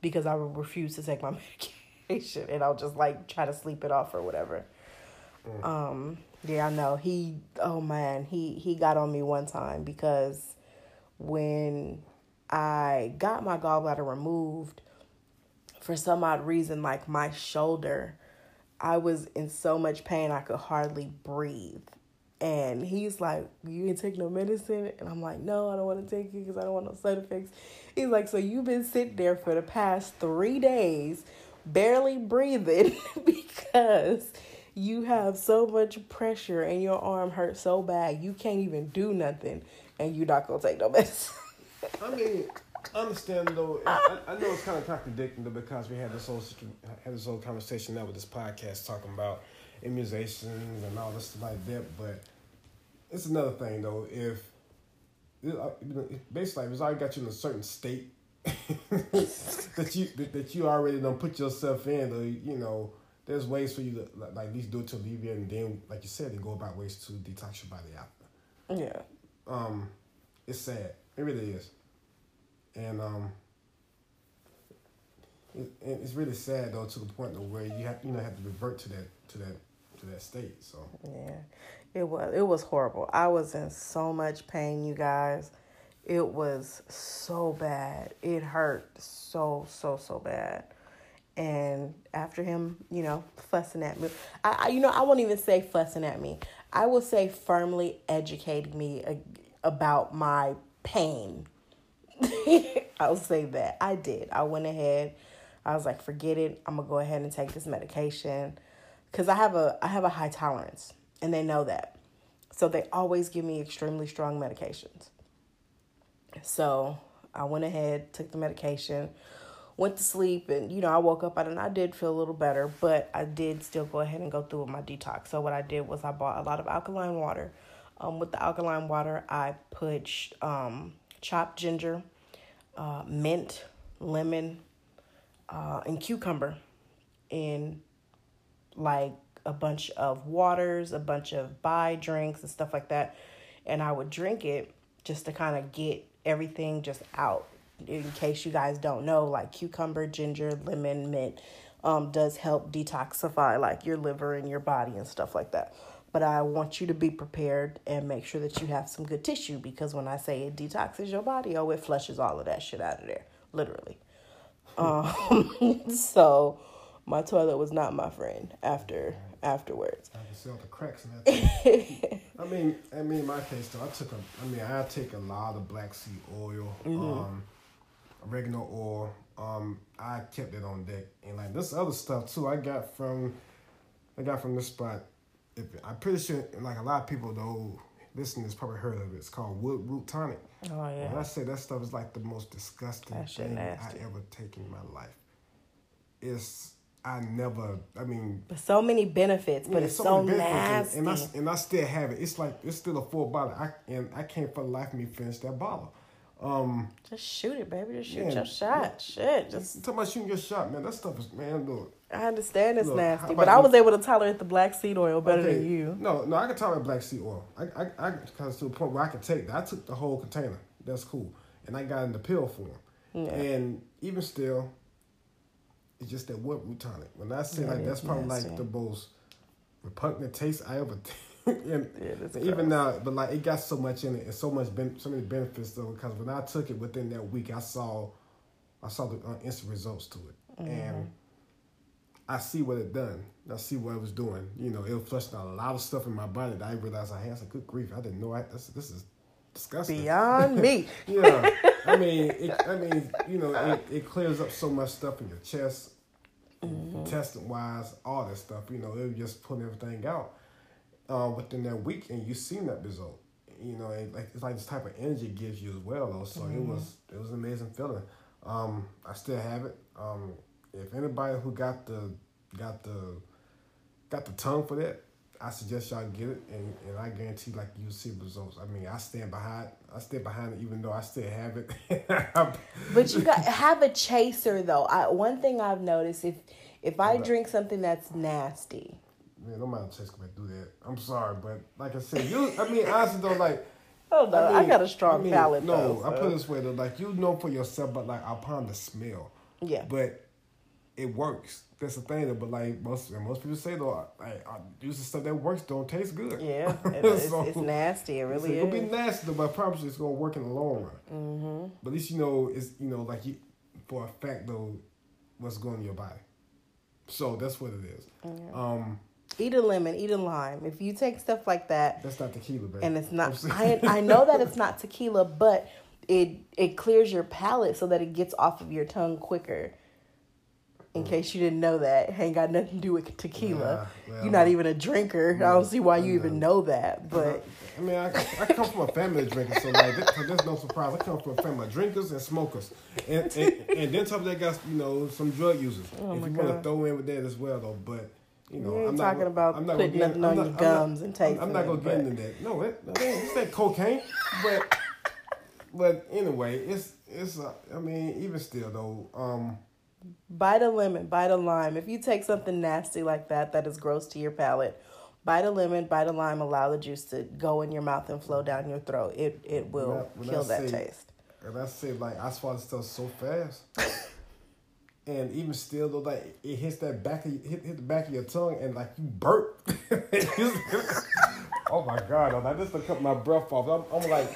Speaker 2: because I will refuse to take my medication and I'll just like try to sleep it off or whatever. Mm. Um, yeah, I know. He oh man, he he got on me one time because when I got my gallbladder removed, for some odd reason, like my shoulder, I was in so much pain I could hardly breathe. And he's like, You ain't take no medicine? And I'm like, No, I don't want to take it because I don't want no side effects. He's like, So you've been sitting there for the past three days, barely breathing because you have so much pressure and your arm hurts so bad you can't even do nothing and you're not gonna take no medicine.
Speaker 1: I mean, understand though. I, I know it's kind of contradicting though because we had this whole had this whole conversation now with this podcast talking about immunizations and all this stuff like that. But it's another thing though. If basically if it's already got you in a certain state that you that, you already don't put yourself in, or you know, there's ways for you to like, like at least do it to alleviate, and then like you said, then go about ways to detox your body after
Speaker 2: Yeah.
Speaker 1: um, it's sad. It really is, and um, it, it- it's really sad though to the point of where you have you know have to revert to that to that to that state. So
Speaker 2: Yeah, it was it was horrible. I was in so much pain, you guys. It was so bad. It hurt so so so bad. And after him, you know, fussing at me, I, I you know I won't even say fussing at me. I will say firmly educating me ag- about my pain. I'll say that I did. I went ahead. I was like, forget it. I'm gonna go ahead and take this medication because I have a I have a high tolerance, and they know that. So they always give me extremely strong medications. So I went ahead, took the medication, went to sleep, and you know I woke up and I did feel a little better, but I did still go ahead and go through with my detox. So what I did was I bought a lot of alkaline water. Um, with the alkaline water, I put um, chopped ginger, uh, mint, lemon, uh, and cucumber in like a bunch of waters, a bunch of buy drinks and stuff like that. And I would drink it just to kind of get everything just out. In case you guys don't know, like cucumber, ginger, lemon, mint um, does help detoxify like your liver and your body and stuff like that. But I want you to be prepared and make sure that you have some good tissue because when I say it detoxes your body, oh, it flushes all of that shit out of there, literally. Um, so my toilet was not my friend after afterwards.
Speaker 1: I can see all the cracks in that. I mean, I mean, in my case though, I took a. I mean, I take a lot of black seed oil, um, oregano oil. Um, I kept it on deck, and like this other stuff too. I got from, I got from this spot. If I'm pretty sure, like a lot of people though, listeners probably heard of it. It's called Wood Root Tonic.
Speaker 2: Oh yeah.
Speaker 1: And I say that stuff is like the most disgusting thing
Speaker 2: nasty.
Speaker 1: I ever taken in my life. It's I never. I mean,
Speaker 2: But so many benefits, but
Speaker 1: yeah,
Speaker 2: it's so,
Speaker 1: benefits,
Speaker 2: nasty.
Speaker 1: and, and I and I still have it. It's like it's still a full bottle. I and I can't for the life of me finish that bottle. Um,
Speaker 2: just shoot it, baby. Just shoot
Speaker 1: Yeah,
Speaker 2: your shot. Shit. Just
Speaker 1: talking about shooting your shot, man. That stuff is man. Look,
Speaker 2: I understand it's
Speaker 1: Look,
Speaker 2: nasty, but I was able to tolerate the black seed oil better
Speaker 1: okay,
Speaker 2: than you.
Speaker 1: No, no, I can tolerate black seed oil. I, I, I, cause to the point where I can take that. I took the whole container. That's cool, and I got in the pill form.
Speaker 2: Yeah.
Speaker 1: And even still, it's just that wood root tonic. When I say
Speaker 2: Yeah,
Speaker 1: like that's probably
Speaker 2: nasty.
Speaker 1: like the most repugnant taste I ever. and
Speaker 2: Yeah, that's
Speaker 1: even
Speaker 2: gross.
Speaker 1: now, but like it got so much in it and so much ben- so many benefits though. Because when I took it within that week, I saw, I saw the uh, instant results to it,
Speaker 2: Mm-hmm.
Speaker 1: and I see what it done. I see what it was doing. You know, it was flushing out a lot of stuff in my body that I realized I had. Some good grief, I didn't know. I, this, this is disgusting.
Speaker 2: Beyond me.
Speaker 1: Yeah, I mean, it, I mean, you know, it, it clears up so much stuff in your chest, intestine wise, all that stuff. You know, it was just putting everything out uh, within that week, and you seen that result. You know, it, like it's like this type of energy it gives you as well. Though, so it was it was an amazing feeling. Um, I still have it. Um, if anybody who got the got the got the tongue for that, I suggest y'all get it, and, and I guarantee like you'll see results. I mean, I stand behind I stand behind it, even though I still have it.
Speaker 2: But you got have a chaser though. I one thing I've noticed if if I drink something that's nasty,
Speaker 1: Man, no matter chase can do that. I'm sorry, but like I said, you. I mean, honestly though, like
Speaker 2: oh no, I,
Speaker 1: mean-
Speaker 2: got a strong
Speaker 1: I mean,
Speaker 2: palate.
Speaker 1: No,
Speaker 2: though,
Speaker 1: I put it this way though, like you know for yourself, but like upon the smell,
Speaker 2: yeah.
Speaker 1: but it works. That's the thing. Though, but like most most people say though, like use the stuff that works don't taste good.
Speaker 2: Yeah, it- it's,
Speaker 1: So-
Speaker 2: it's nasty. It
Speaker 1: So
Speaker 2: really
Speaker 1: it'll be nasty, though, but I promise you it's gonna work in the long run.
Speaker 2: Mm-hmm.
Speaker 1: But at least you know it's you know like you for a fact though what's going in your body. So that's what it is. Um,
Speaker 2: Eat a lemon, eat a lime. If you take stuff like that,
Speaker 1: that's not tequila, baby.
Speaker 2: and it's not,
Speaker 1: I'm
Speaker 2: I know that it's not tequila, but it it clears your palate so that it gets off of your tongue quicker. In mm. case you didn't know that, ain't got nothing to do with tequila.
Speaker 1: Yeah, yeah.
Speaker 2: You're not even a drinker. I don't see why you
Speaker 1: I
Speaker 2: even
Speaker 1: know.
Speaker 2: know that. But
Speaker 1: I mean, I, I come from a family of drinkers, so like, so there's no surprise. I come from a family of drinkers and smokers, and and, and then top of that, got you know some drug users.
Speaker 2: Oh
Speaker 1: if you want to throw in with that as well, though, but you know,
Speaker 2: You
Speaker 1: I'm
Speaker 2: talking
Speaker 1: gonna-
Speaker 2: about
Speaker 1: I'm not
Speaker 2: putting nothing on
Speaker 1: not-
Speaker 2: your
Speaker 1: I'm not-
Speaker 2: gums and
Speaker 1: I'm, I'm not gonna get into that. No, it, no, this ain't cocaine, but but anyway, it's it's. Uh, I mean, even still though, um,
Speaker 2: bite a lemon, bite a lime. If you take something nasty like that, that is gross to your palate, bite a lemon, bite a lime. Allow the juice to go in your mouth and flow down your throat. It it will
Speaker 1: When I- when I
Speaker 2: kill that
Speaker 1: say-
Speaker 2: taste.
Speaker 1: And I say like I swallow stuff so fast, and even still though, like it hits that back of hit, hit the back of your tongue, and like you burp. oh my god! I'm like this to cut my breath off. I'm, I'm like,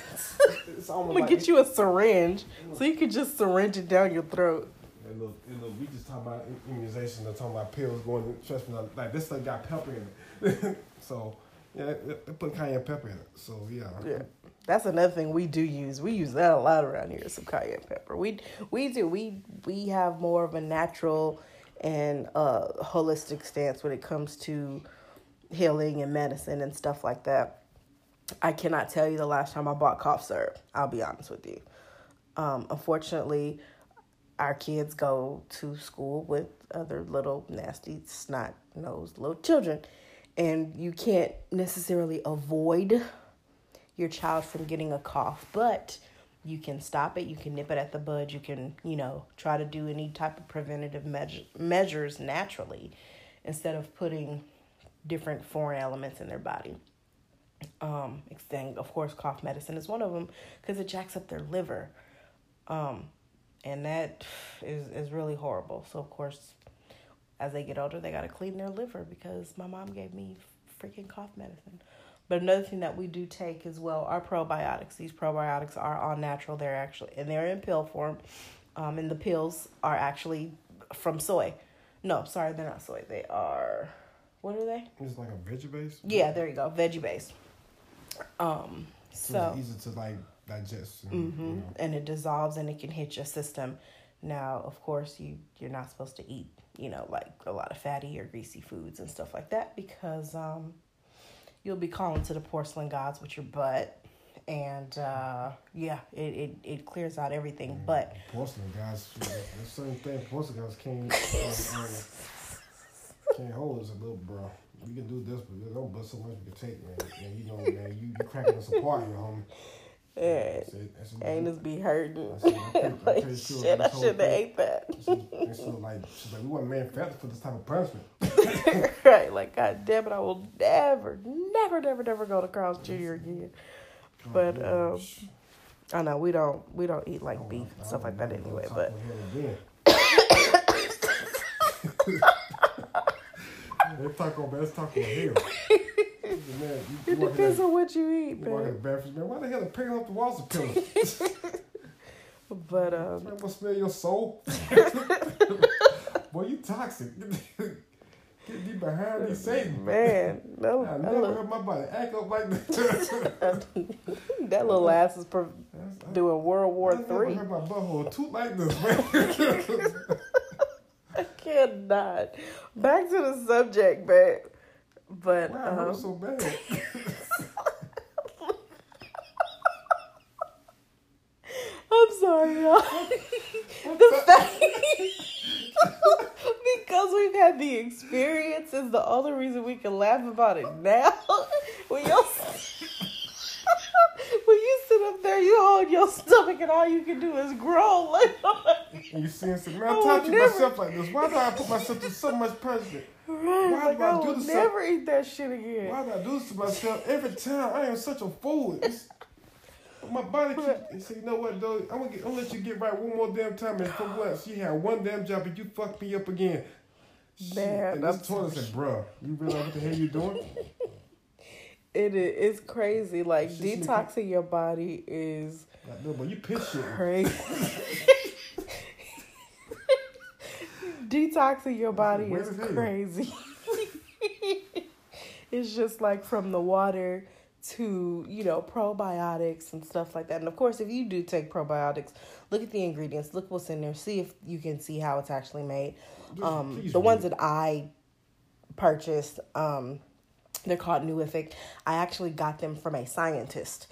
Speaker 1: it's
Speaker 2: I'm gonna
Speaker 1: like
Speaker 2: get you a syringe so you could just syringe it down your throat.
Speaker 1: And look, and look, we just talking about immunization, and talking about pills going. Trust me, like this stuff got pepper in it. so yeah, they put cayenne pepper in it. So yeah,
Speaker 2: Yeah. That's another thing we do use. We use that a lot around here, some cayenne pepper. We we do. We we have more of a natural and uh holistic stance when it comes to healing and medicine and stuff like that. I cannot tell you the last time I bought cough syrup. I'll be honest with you. Um, unfortunately, our kids go to school with other little nasty snot nosed little children, and you can't necessarily avoid your child from getting a cough, but you can stop it. You can nip it at the bud. You can, you know, try to do any type of preventative measure, measures naturally instead of putting different foreign elements in their body. Um, extend, of course, cough medicine is one of them because it jacks up their liver. Um, and that is, is really horrible. So, of course, as they get older, they got to clean their liver because my mom gave me freaking cough medicine. But another thing that we do take as well are probiotics. These probiotics are all natural. They're actually, and they're in pill form. Um, and the pills are actually from soy. No, sorry, they're not soy. They are, what are they?
Speaker 1: it's like a veggie base.
Speaker 2: Yeah, there you go, veggie base. Um,
Speaker 1: so,
Speaker 2: so
Speaker 1: it's easy to like digest. And,
Speaker 2: hmm
Speaker 1: you know.
Speaker 2: and it dissolves and it can hit your system. Now, of course, you you're not supposed to eat, you know, like a lot of fatty or greasy foods and stuff like that because um, you'll be calling to the porcelain gods with your butt, and uh, yeah, it, it it clears out everything. But
Speaker 1: porcelain guys, there's certain things porcelain guys can't um, can't hold us a little bro. We can do this, but there's no but so much we can take, man. And you know, man, you you cracking us apart, you homie.
Speaker 2: Yeah,
Speaker 1: That's it. That's it.
Speaker 2: anus be hurting.
Speaker 1: I said, I'm pretty- I'm
Speaker 2: like
Speaker 1: sure
Speaker 2: shit, I
Speaker 1: this whole
Speaker 2: should have ate that.
Speaker 1: She, and so like, she's like, we weren't manufactured for this type of punishment.
Speaker 2: right, like God damn it, I will never, never, never, never go to Carl's Jr. again. But um, I know we don't we don't eat like beef and stuff like that anyway. But
Speaker 1: they talk on let's talk Man, you,
Speaker 2: it
Speaker 1: you
Speaker 2: depends on what you eat,
Speaker 1: you
Speaker 2: man.
Speaker 1: the man. Why the hell are picking up the walls of pillows?
Speaker 2: But um,
Speaker 1: Man, what smell your soul? Boy, you toxic. Get me behind these Satan.
Speaker 2: man, no,
Speaker 1: I
Speaker 2: that
Speaker 1: never
Speaker 2: little,
Speaker 1: heard my body act up like this.
Speaker 2: that little ass is pro-
Speaker 1: I
Speaker 2: doing World War
Speaker 1: I never
Speaker 2: Three.
Speaker 1: heard my butthole toot like this, man.
Speaker 2: I cannot. Back to the subject, man. But
Speaker 1: hurt
Speaker 2: um,
Speaker 1: so bad?
Speaker 2: I'm sorry, y'all. the fact because we've had the experience is the only reason we can laugh about it now. when you when you sit up there, you hold your stomach, and all you can do is groan. Like,
Speaker 1: And you seeing some man,
Speaker 2: I
Speaker 1: I
Speaker 2: would
Speaker 1: torture
Speaker 2: never-
Speaker 1: myself like this. Why do I put myself through so much punishment?
Speaker 2: right,
Speaker 1: Why
Speaker 2: like
Speaker 1: do I
Speaker 2: I
Speaker 1: do this?
Speaker 2: never eat that shit again.
Speaker 1: Why do I do this to myself every time? I am such a fool. It's, my body keep, you say, you know what, though? I'm gonna, get, I'm gonna let you get right one more damn time. And for what? She had one damn job, and you fucked me up again. Shit.
Speaker 2: Man,
Speaker 1: and
Speaker 2: I'm
Speaker 1: this toilet said, bruh, you realize what the hell you doing?
Speaker 2: It is it's crazy. Like
Speaker 1: It's
Speaker 2: detoxing your body is
Speaker 1: Like, no, but you piss
Speaker 2: crazy. Detoxing your body is crazy. it's just like from the water to, you know, probiotics and stuff like that. And of course, if you do take probiotics, look at the ingredients, look what's in there, see if you can see how it's actually made. Um, the ones that I purchased, um, they're called Newific. I actually got them from a scientist,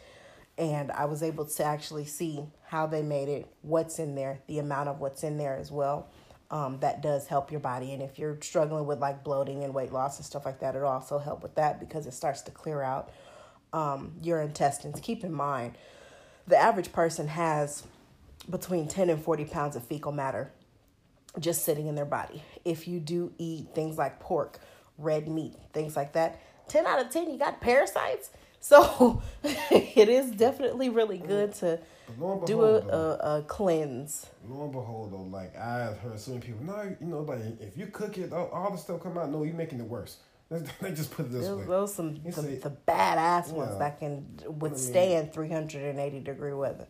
Speaker 2: and I was able to actually see how they made it, what's in there, the amount of what's in there as well. Um, that does help your body, and if you're struggling with like bloating and weight loss and stuff like that, it'll also help with that because it starts to clear out um, your intestines. Keep in mind, the average person has between 10 and 40 pounds of fecal matter just sitting in their body. If you do eat things like pork, red meat, things like that, 10 out of 10, you got parasites. So it is definitely really good to
Speaker 1: and
Speaker 2: do a, a, a cleanse.
Speaker 1: lo and behold, though, like I've heard so many people, no, you know, like if you cook it, all, all the stuff come out. No, you're making it worse. They just put it this way.
Speaker 2: those some the,
Speaker 1: see-
Speaker 2: the badass ones
Speaker 1: Yeah.
Speaker 2: that can withstand 380 degree weather.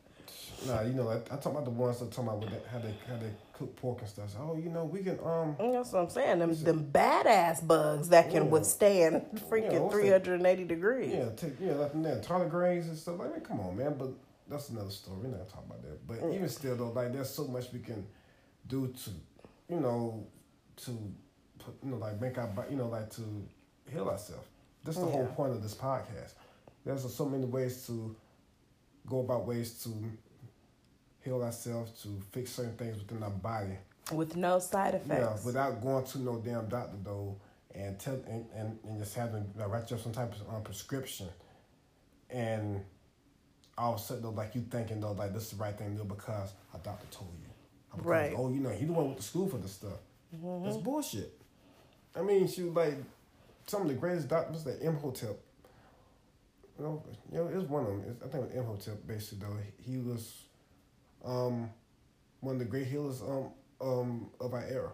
Speaker 1: Nah, you know, I, I talk about the ones that talking about with that, how they how they cook pork and stuff. So, oh, you know, we can um.
Speaker 2: That's what I'm saying. Them, them badass bugs that can
Speaker 1: Yeah.
Speaker 2: withstand
Speaker 1: Yeah,
Speaker 2: freaking
Speaker 1: that?
Speaker 2: 380 degrees.
Speaker 1: Yeah, take yeah, like there, tardigrades and stuff. Like, man, come on, man. But that's another story. We're not gonna talk about that. But even still, though, like, there's so much we can do to, you know, to, put, you know, like make our, you know, like to heal ourselves. That's the whole point of this podcast. There's so many ways to go about ways to heal ourselves, to fix certain things within our body.
Speaker 2: With no side effects.
Speaker 1: Yeah, without going to no damn doctor though, and tell and, and, and just having uh, write you up some type of um, prescription, and all of a sudden though, like you thinking though, like this is the right thing to do because a doctor told you. Because,
Speaker 2: Right.
Speaker 1: Oh, you know, he the one with the school for this stuff. That's bullshit. I mean, she was like some of the greatest doctors, like Imhotep. You know, you know, it was one of them. I think it was Imhotep, basically though. He was, um, one of the great healers um um of our era.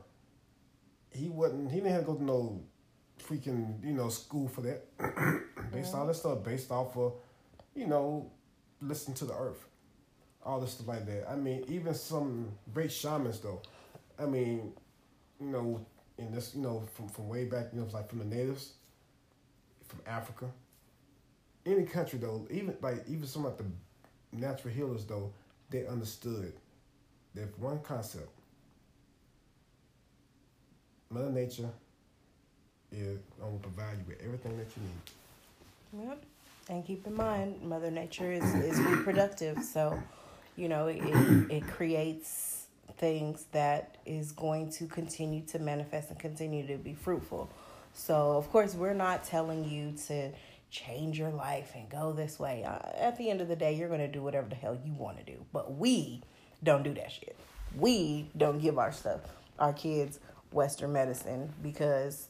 Speaker 1: He wasn't. He didn't have to go to no freaking you know school for that. based all this stuff based off of, you know, listen to the earth, all this stuff like that. I mean, even some great shamans though. I mean, you know, in this you know from from way back, you know, like from the natives, from Africa. Any country though, even like even some of the natural healers though, they understood that one concept. Mother Nature is going to provide you with everything that you need.
Speaker 2: Yep. And keep in mind, Mother Nature is, is reproductive. So, you know, it, it creates things that is going to continue to manifest and continue to be fruitful. So, of course, we're not telling you to change your life and go this way. Uh, at the end of the day, you're going to do whatever the hell you want to do. But we don't do that shit. We don't give our stuff, our kids, Western medicine because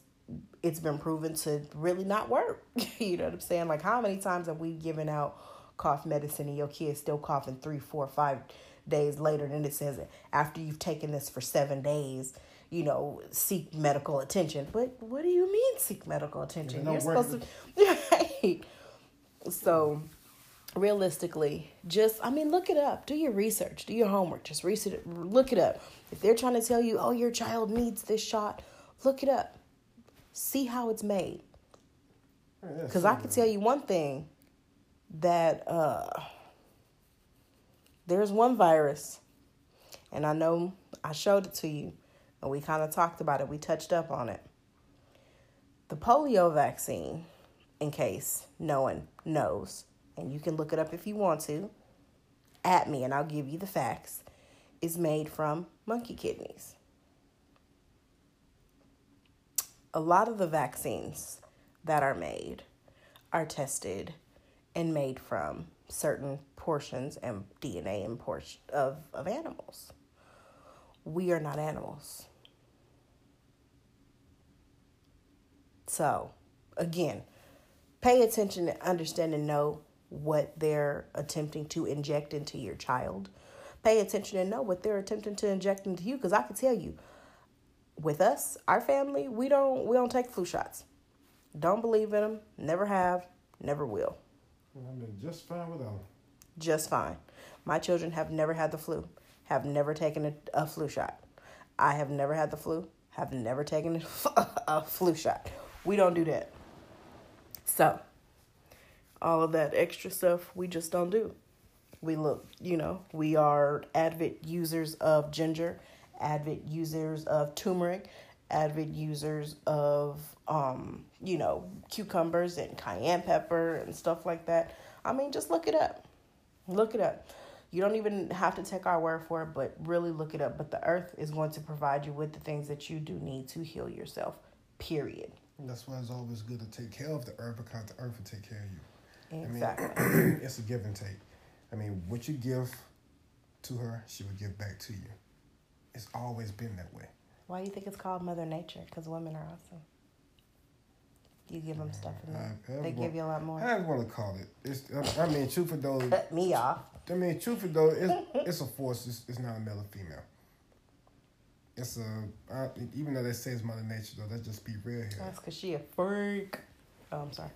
Speaker 2: it's been proven to really not work. you know what I'm saying? Like, how many times have we given out cough medicine and your kid's still coughing three, four, five days later? And it says after you've taken this for seven days, you know, seek medical attention. But what do you mean seek medical attention? You're supposed to, right? So, realistically, just I mean, look it up. Do your research. Do your homework. Just research. Look it up. If they're trying to tell you, oh, your child needs this shot, look it up. See how it's made. Because I can tell you one thing that uh, there's one virus, and I know I showed it to you, and we kind of talked about it. We touched up on it. The polio vaccine, in case no one knows, and you can look it up if you want to, at me, and I'll give you the facts, is made from monkey kidneys. A lot of the vaccines that are made are tested and made from certain portions and DNA and portion of, of animals. We are not animals. So, again, pay attention and understand and know what they're attempting to inject into your child. Pay attention and know what they're attempting to inject into you because I can tell you with us, our family, we don't we don't take flu shots. Don't believe in them, never have, never will.
Speaker 1: I'm been just fine without them.
Speaker 2: Just fine. My children have never had the flu, have never taken a, a flu shot. I have never had the flu, have never taken a, a flu shot. We don't do that. So, all of that extra stuff we just don't do. We look, you know, we are avid users of ginger, avid users of turmeric, avid users of, um, you know, cucumbers and cayenne pepper and stuff like that. I mean, just look it up. Look it up. You don't even have to take our word for it, but really look it up. But the earth is going to provide you with the things that you do need to heal yourself, period.
Speaker 1: That's why it's always good to take care of the earth because the earth will take care of you.
Speaker 2: Exactly.
Speaker 1: I mean, it's a give and take. I mean, what you give to her, she will give back to you. It's always been that way.
Speaker 2: Why do you think it's called Mother Nature? Because women are awesome. You give them stuff and
Speaker 1: I- I
Speaker 2: they give you a lot more.
Speaker 1: I don't want to call it. It's. I mean, truthfully though,
Speaker 2: Cut me off.
Speaker 1: I mean, truthfully though, it's it's a force. It's, it's not a male or female. It's a I, even though they say it's Mother Nature though, let's just be real here.
Speaker 2: That's because she a freak. Oh, I'm sorry.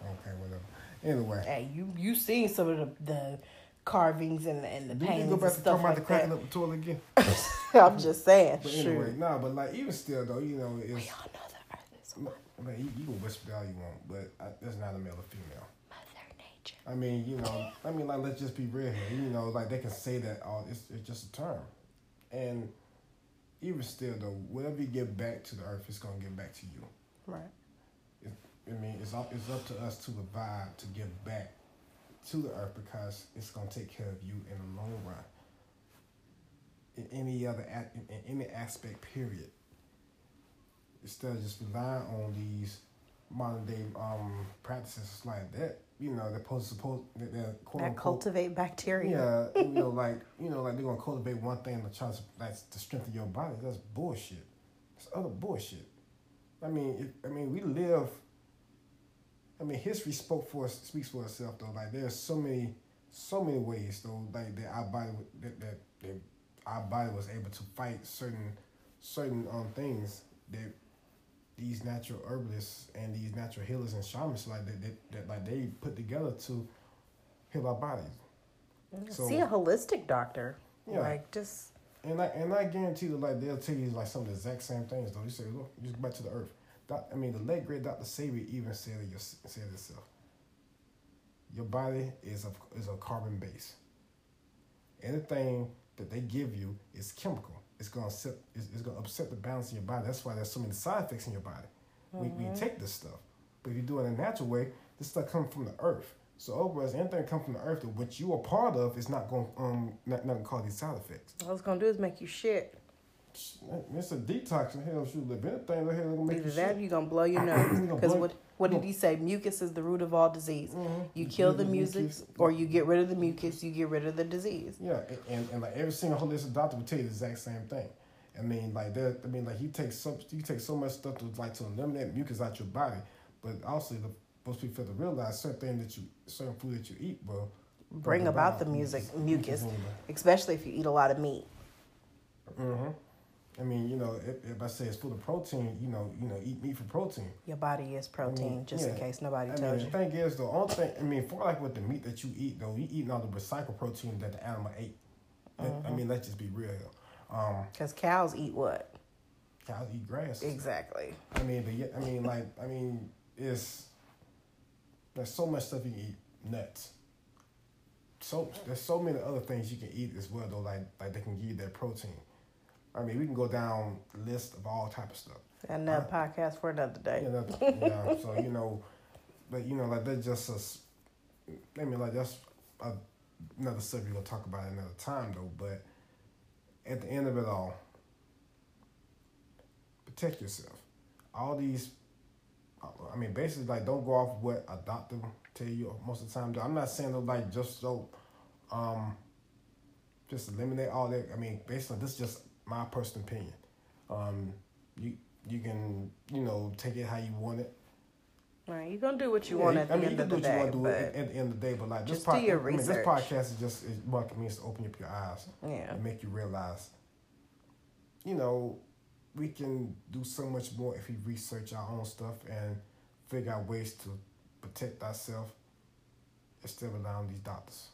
Speaker 1: Okay, whatever. Anyway,
Speaker 2: Hey, you you seen some of the, the carvings and, and the
Speaker 1: we
Speaker 2: paintings
Speaker 1: go back
Speaker 2: and
Speaker 1: to talking about the cracking
Speaker 2: that.
Speaker 1: up the toilet again?
Speaker 2: I'm just saying.
Speaker 1: But
Speaker 2: Sure.
Speaker 1: anyway, no, but like even still though, you know,
Speaker 2: We
Speaker 1: it's.
Speaker 2: all know the earth is
Speaker 1: I mean, you, you can whisper all you want, but I, that's not a male or female.
Speaker 2: Mother Nature.
Speaker 1: I mean, you know, I mean, like, let's just be real here. You know, like, they can say that, oh, it's, it's just a term. And even still, though, whatever you give back to the earth, it's going to give back to you.
Speaker 2: Right.
Speaker 1: I mean, it's up, it's up to us to provide, to give back to the earth because it's going to take care of you in the long run. In any other, in any aspect, period. Instead of just relying on these modern day um, practices like that, you know, they're supposed to suppose that they're quote
Speaker 2: That
Speaker 1: unquote
Speaker 2: cultivate bacteria.
Speaker 1: yeah, you know, like you know, like they're gonna cultivate one thing to try to that's to strengthen your body. That's bullshit. It's other bullshit. I mean, if, I mean, we live. I mean, history spoke for us, speaks for itself though. Like there's so many, so many ways though. Like that our body that that, that our body was able to fight certain certain um things that these natural herbalists and these natural healers and shamans like that, that, that like they put together to heal our bodies. Mm, so-
Speaker 2: See a holistic doctor.
Speaker 1: Yeah.
Speaker 2: Like just
Speaker 1: And I and I guarantee that like they'll tell you like some of the exact same things though. You say, look, just go back to the earth. Doc, I mean, the late great Dr. Sebi even said it. your- Said it itself. Your body is a is a carbon base. Anything that they give you is chemical. It's gonna upset. It's, it's gonna upset the balance in your body. That's why there's so many side effects in your body. We we take this stuff, but if you do it in a natural way, this stuff comes from the earth. So overall, anything come from the earth that what you are part of is not going um not, not gonna cause these side effects.
Speaker 2: all it's gonna do is make you shit.
Speaker 1: It's a detox. Hell, shoot, if anything, the hell gonna make
Speaker 2: Either
Speaker 1: you
Speaker 2: that,
Speaker 1: shit.
Speaker 2: you gonna blow your nose. Because what what did he say? Mucus is the root of all disease.
Speaker 1: Mhm.
Speaker 2: You
Speaker 1: You
Speaker 2: kill the
Speaker 1: the
Speaker 2: music,
Speaker 1: mucus.
Speaker 2: or you get rid of the mucus. You get rid of the disease.
Speaker 1: Yeah, and, and, like every single holistic doctor will tell you the exact same thing. I mean, like that. I mean, like he takes so you take so much stuff to like to eliminate mucus out your body, but also the most people fail to realize certain thing that you certain food that you eat will
Speaker 2: Bring about the music mucus,
Speaker 1: in
Speaker 2: especially if you eat a lot of meat.
Speaker 1: Mm-hmm. I mean, you know, if, if I say it's full of protein, you know, you know, eat meat for protein.
Speaker 2: Your body is protein, just in case nobody
Speaker 1: I
Speaker 2: tells
Speaker 1: mean,
Speaker 2: you.
Speaker 1: the thing is, the only thing, I mean, for like with the meat that you eat, though, you eating all the recycled protein that the animal ate. That- I mean, let's just be real here. Um,
Speaker 2: Because cows eat what?
Speaker 1: cows eat grass.
Speaker 2: Exactly.
Speaker 1: I mean, but yet, I mean, like, I mean, it's there's so much stuff you can eat. Nuts. So there's so many other things you can eat as well, though. Like, like they can give you that protein. I mean, we can go down list of all type of stuff.
Speaker 2: Another podcast for another day.
Speaker 1: Yeah. So you know, but you know, like that's just a. s- I mean, like that's a, another subject we'll talk about another time, though. But at the end of it all, protect yourself. All these, I mean, basically, like don't go off what a doctor tell you most of the time. I'm not saying though, like just so, um, just eliminate all that. I mean, basically, this just my personal opinion. Um, you you can you know take it how you want it.
Speaker 2: Right, you're gonna do what you
Speaker 1: Yeah,
Speaker 2: want at the
Speaker 1: mean,
Speaker 2: end
Speaker 1: you
Speaker 2: of the
Speaker 1: do what
Speaker 2: day,
Speaker 1: you want to do at, the end of the day, but like this
Speaker 2: just do your
Speaker 1: I mean, this podcast is just is what it means to open up your eyes
Speaker 2: yeah,
Speaker 1: and make you realize, you know, we can do so much more if we research our own stuff and figure out ways to protect ourselves instead of allowing these doctors.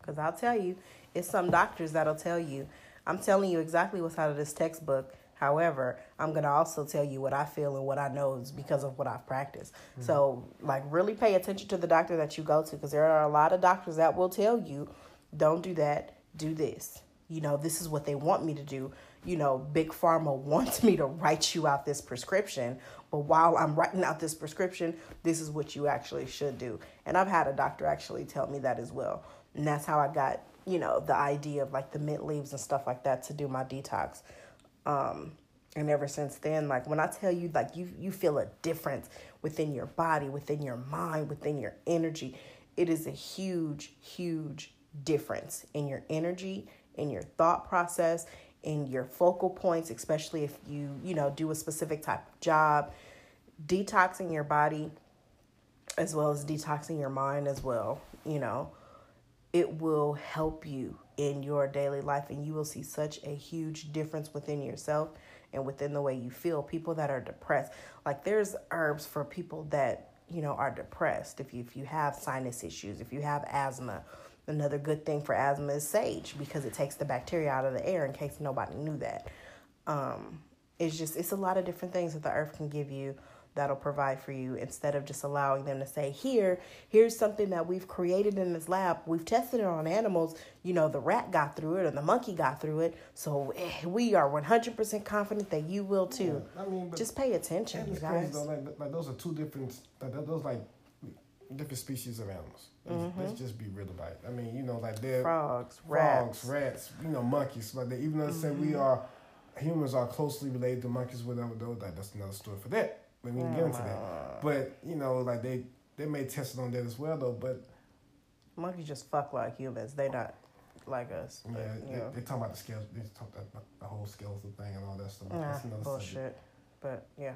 Speaker 2: because I'll tell you, it's some doctors that'll tell you. I'm telling you exactly what's out of this textbook. However, I'm going to also tell you what I feel and what I know is because of what I've practiced. Mm-hmm. So, like, really pay attention to the doctor that you go to because there are a lot of doctors that will tell you, don't do that, do this. You know, this is what they want me to do. You know, Big Pharma wants me to write you out this prescription, but while I'm writing out this prescription, this is what you actually should do. And I've had a doctor actually tell me that as well. And that's how I got, you know, the idea of like the mint leaves and stuff like that to do my detox. Um, and ever since then, like when I tell you, like you you feel a difference within your body, within your mind, within your energy. It is a huge, huge difference in your energy, in your thought process, in your focal points, especially if you, you know, do a specific type of job. Detoxing your body as well as detoxing your mind as well, you know, it will help you in your daily life and you will see such a huge difference within yourself and within the way you feel. People that are depressed, like there's herbs for people that, you know, are depressed. If you if you have sinus issues, if you have asthma, another good thing for asthma is sage because it takes the bacteria out of the air in case nobody knew that. Um, it's just it's a lot of different things that the earth can give you that'll provide for you instead of just allowing them to say here here's something that we've created in this lab. We've tested it on animals. You know the rat got through it or the monkey got through it. So eh, we are 100% confident that you will too. Yeah, i mean just pay attention you guys.
Speaker 1: though, like, like those are two different like, those like different species of animals. Let's, mm-hmm. let's, just be real about it. I mean you know like they're
Speaker 2: frogs
Speaker 1: frogs rats, rats you know monkeys. Like they, even though they mm-hmm. say we mm-hmm. are humans are closely related to monkeys whatever though like that's another story for that let me get into that. But you know, like they they may test it on that as well though. But
Speaker 2: monkeys just fuck like humans. They not like us.
Speaker 1: But, yeah, they, they talk about the scales. They talk about the whole skeletal thing and all that stuff.
Speaker 2: Nah, That's another bullshit. Subject. But yeah.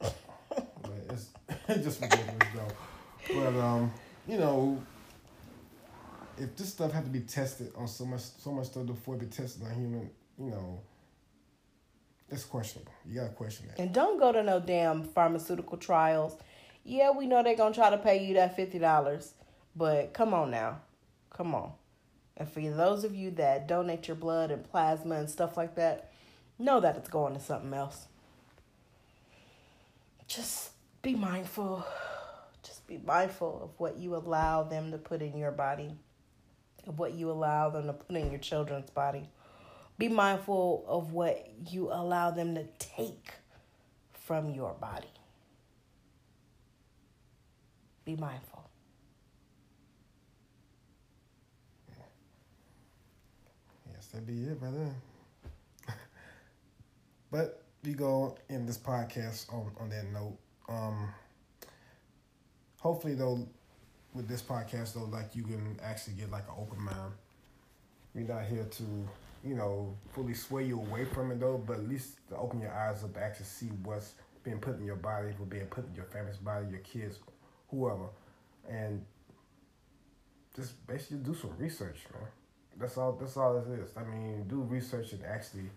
Speaker 1: but it's it's just ridiculous though. But um, you know, if this stuff had to be tested on so much so much stuff before it be tested on human, you know, it's questionable. You gotta question that.
Speaker 2: And don't go to no damn pharmaceutical trials. Yeah, we know they're gonna try to pay you that fifty dollars, but come on now, come on. And for those of you that donate your blood and plasma and stuff like that, know that it's going to something else. Just be mindful. Just be mindful of what you allow them to put in your body, of what you allow them to put in your children's body be mindful of what you allow them to take from your body. Be mindful.
Speaker 1: Yes, that'd be it, brother. but we go in this podcast on, on that note. Um, hopefully, though, with this podcast, though, like you can actually get like an open mind. We're not here to you know, fully sway you away from it though, but at least to open your eyes up to actually see what's being put in your body, what's being put in your family's body, your kids, whoever. And just basically do some research, man. That's all that's all it is. I mean, do research and actually,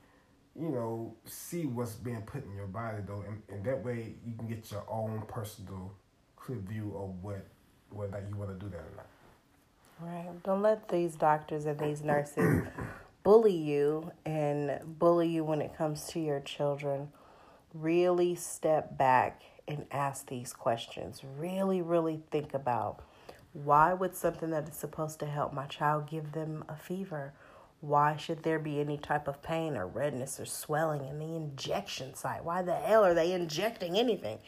Speaker 1: you know, see what's being put in your body though, and, and that way you can get your own personal clear view of what whether you want to do that or not.
Speaker 2: Right. Don't let these doctors and these nurses bully you and bully you when it comes to your children, really step back and ask these questions. Really, really think about why would something that is supposed to help my child give them a fever? Why should there be any type of pain or redness or swelling in the injection site? Why the hell are they injecting anything?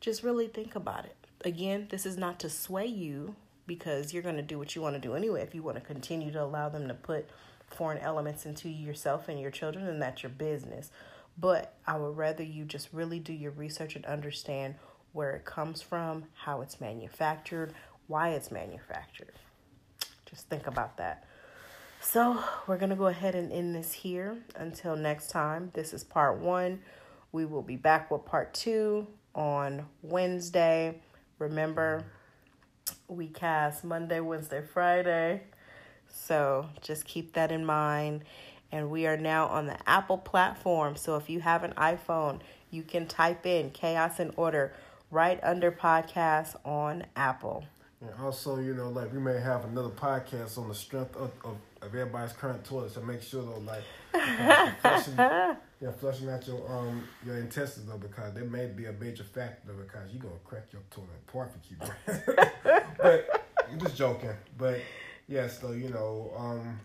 Speaker 2: Just really think about it. Again, this is not to sway you because you're going to do what you want to do anyway if you want to continue to allow them to put foreign elements into yourself and your children, and that's your business. But I would rather you just really do your research and understand where it comes from, how it's manufactured, why it's manufactured. Just think about that. So, we're going to go ahead and end this here. Until next time, this is part one. We will be back with part two on Wednesday. Remember, we cast Monday, Wednesday, Friday. So just keep that in mind. And we are now on the Apple platform. So if you have an iPhone, you can type in Chaos and Order right under podcast on Apple.
Speaker 1: And also, you know, like we may have another podcast on the strength of, of, of everybody's current toilet. So make sure though, like flushing, yeah, flushing out your um your intestines though because that may be a major factor because you're gonna crack your toilet apart if you keep But I'm just joking. But yes, so you know, um,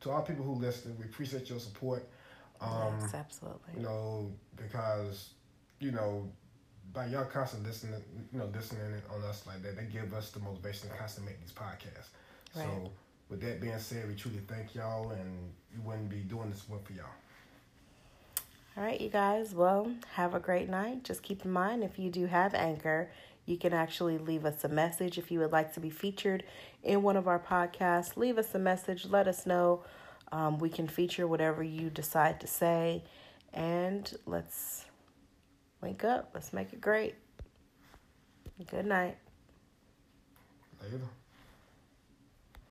Speaker 1: to all people who listen, we appreciate your support. Um,
Speaker 2: yes, absolutely.
Speaker 1: You know, because you know, by y'all constantly listening, you know, listening on us like that, they give us the motivation to constantly make these podcasts. Right. So, with that being said, we truly thank y'all, and we wouldn't be doing this work for y'all.
Speaker 2: All right, you guys. Well, have a great night. Just keep in mind if you do have Anchor, you can actually leave us a message if you would like to be featured in one of our podcasts. Leave us a message. Let us know. Um, we can feature whatever you decide to say, and let's link up. Let's make it great. Good night.
Speaker 1: Later.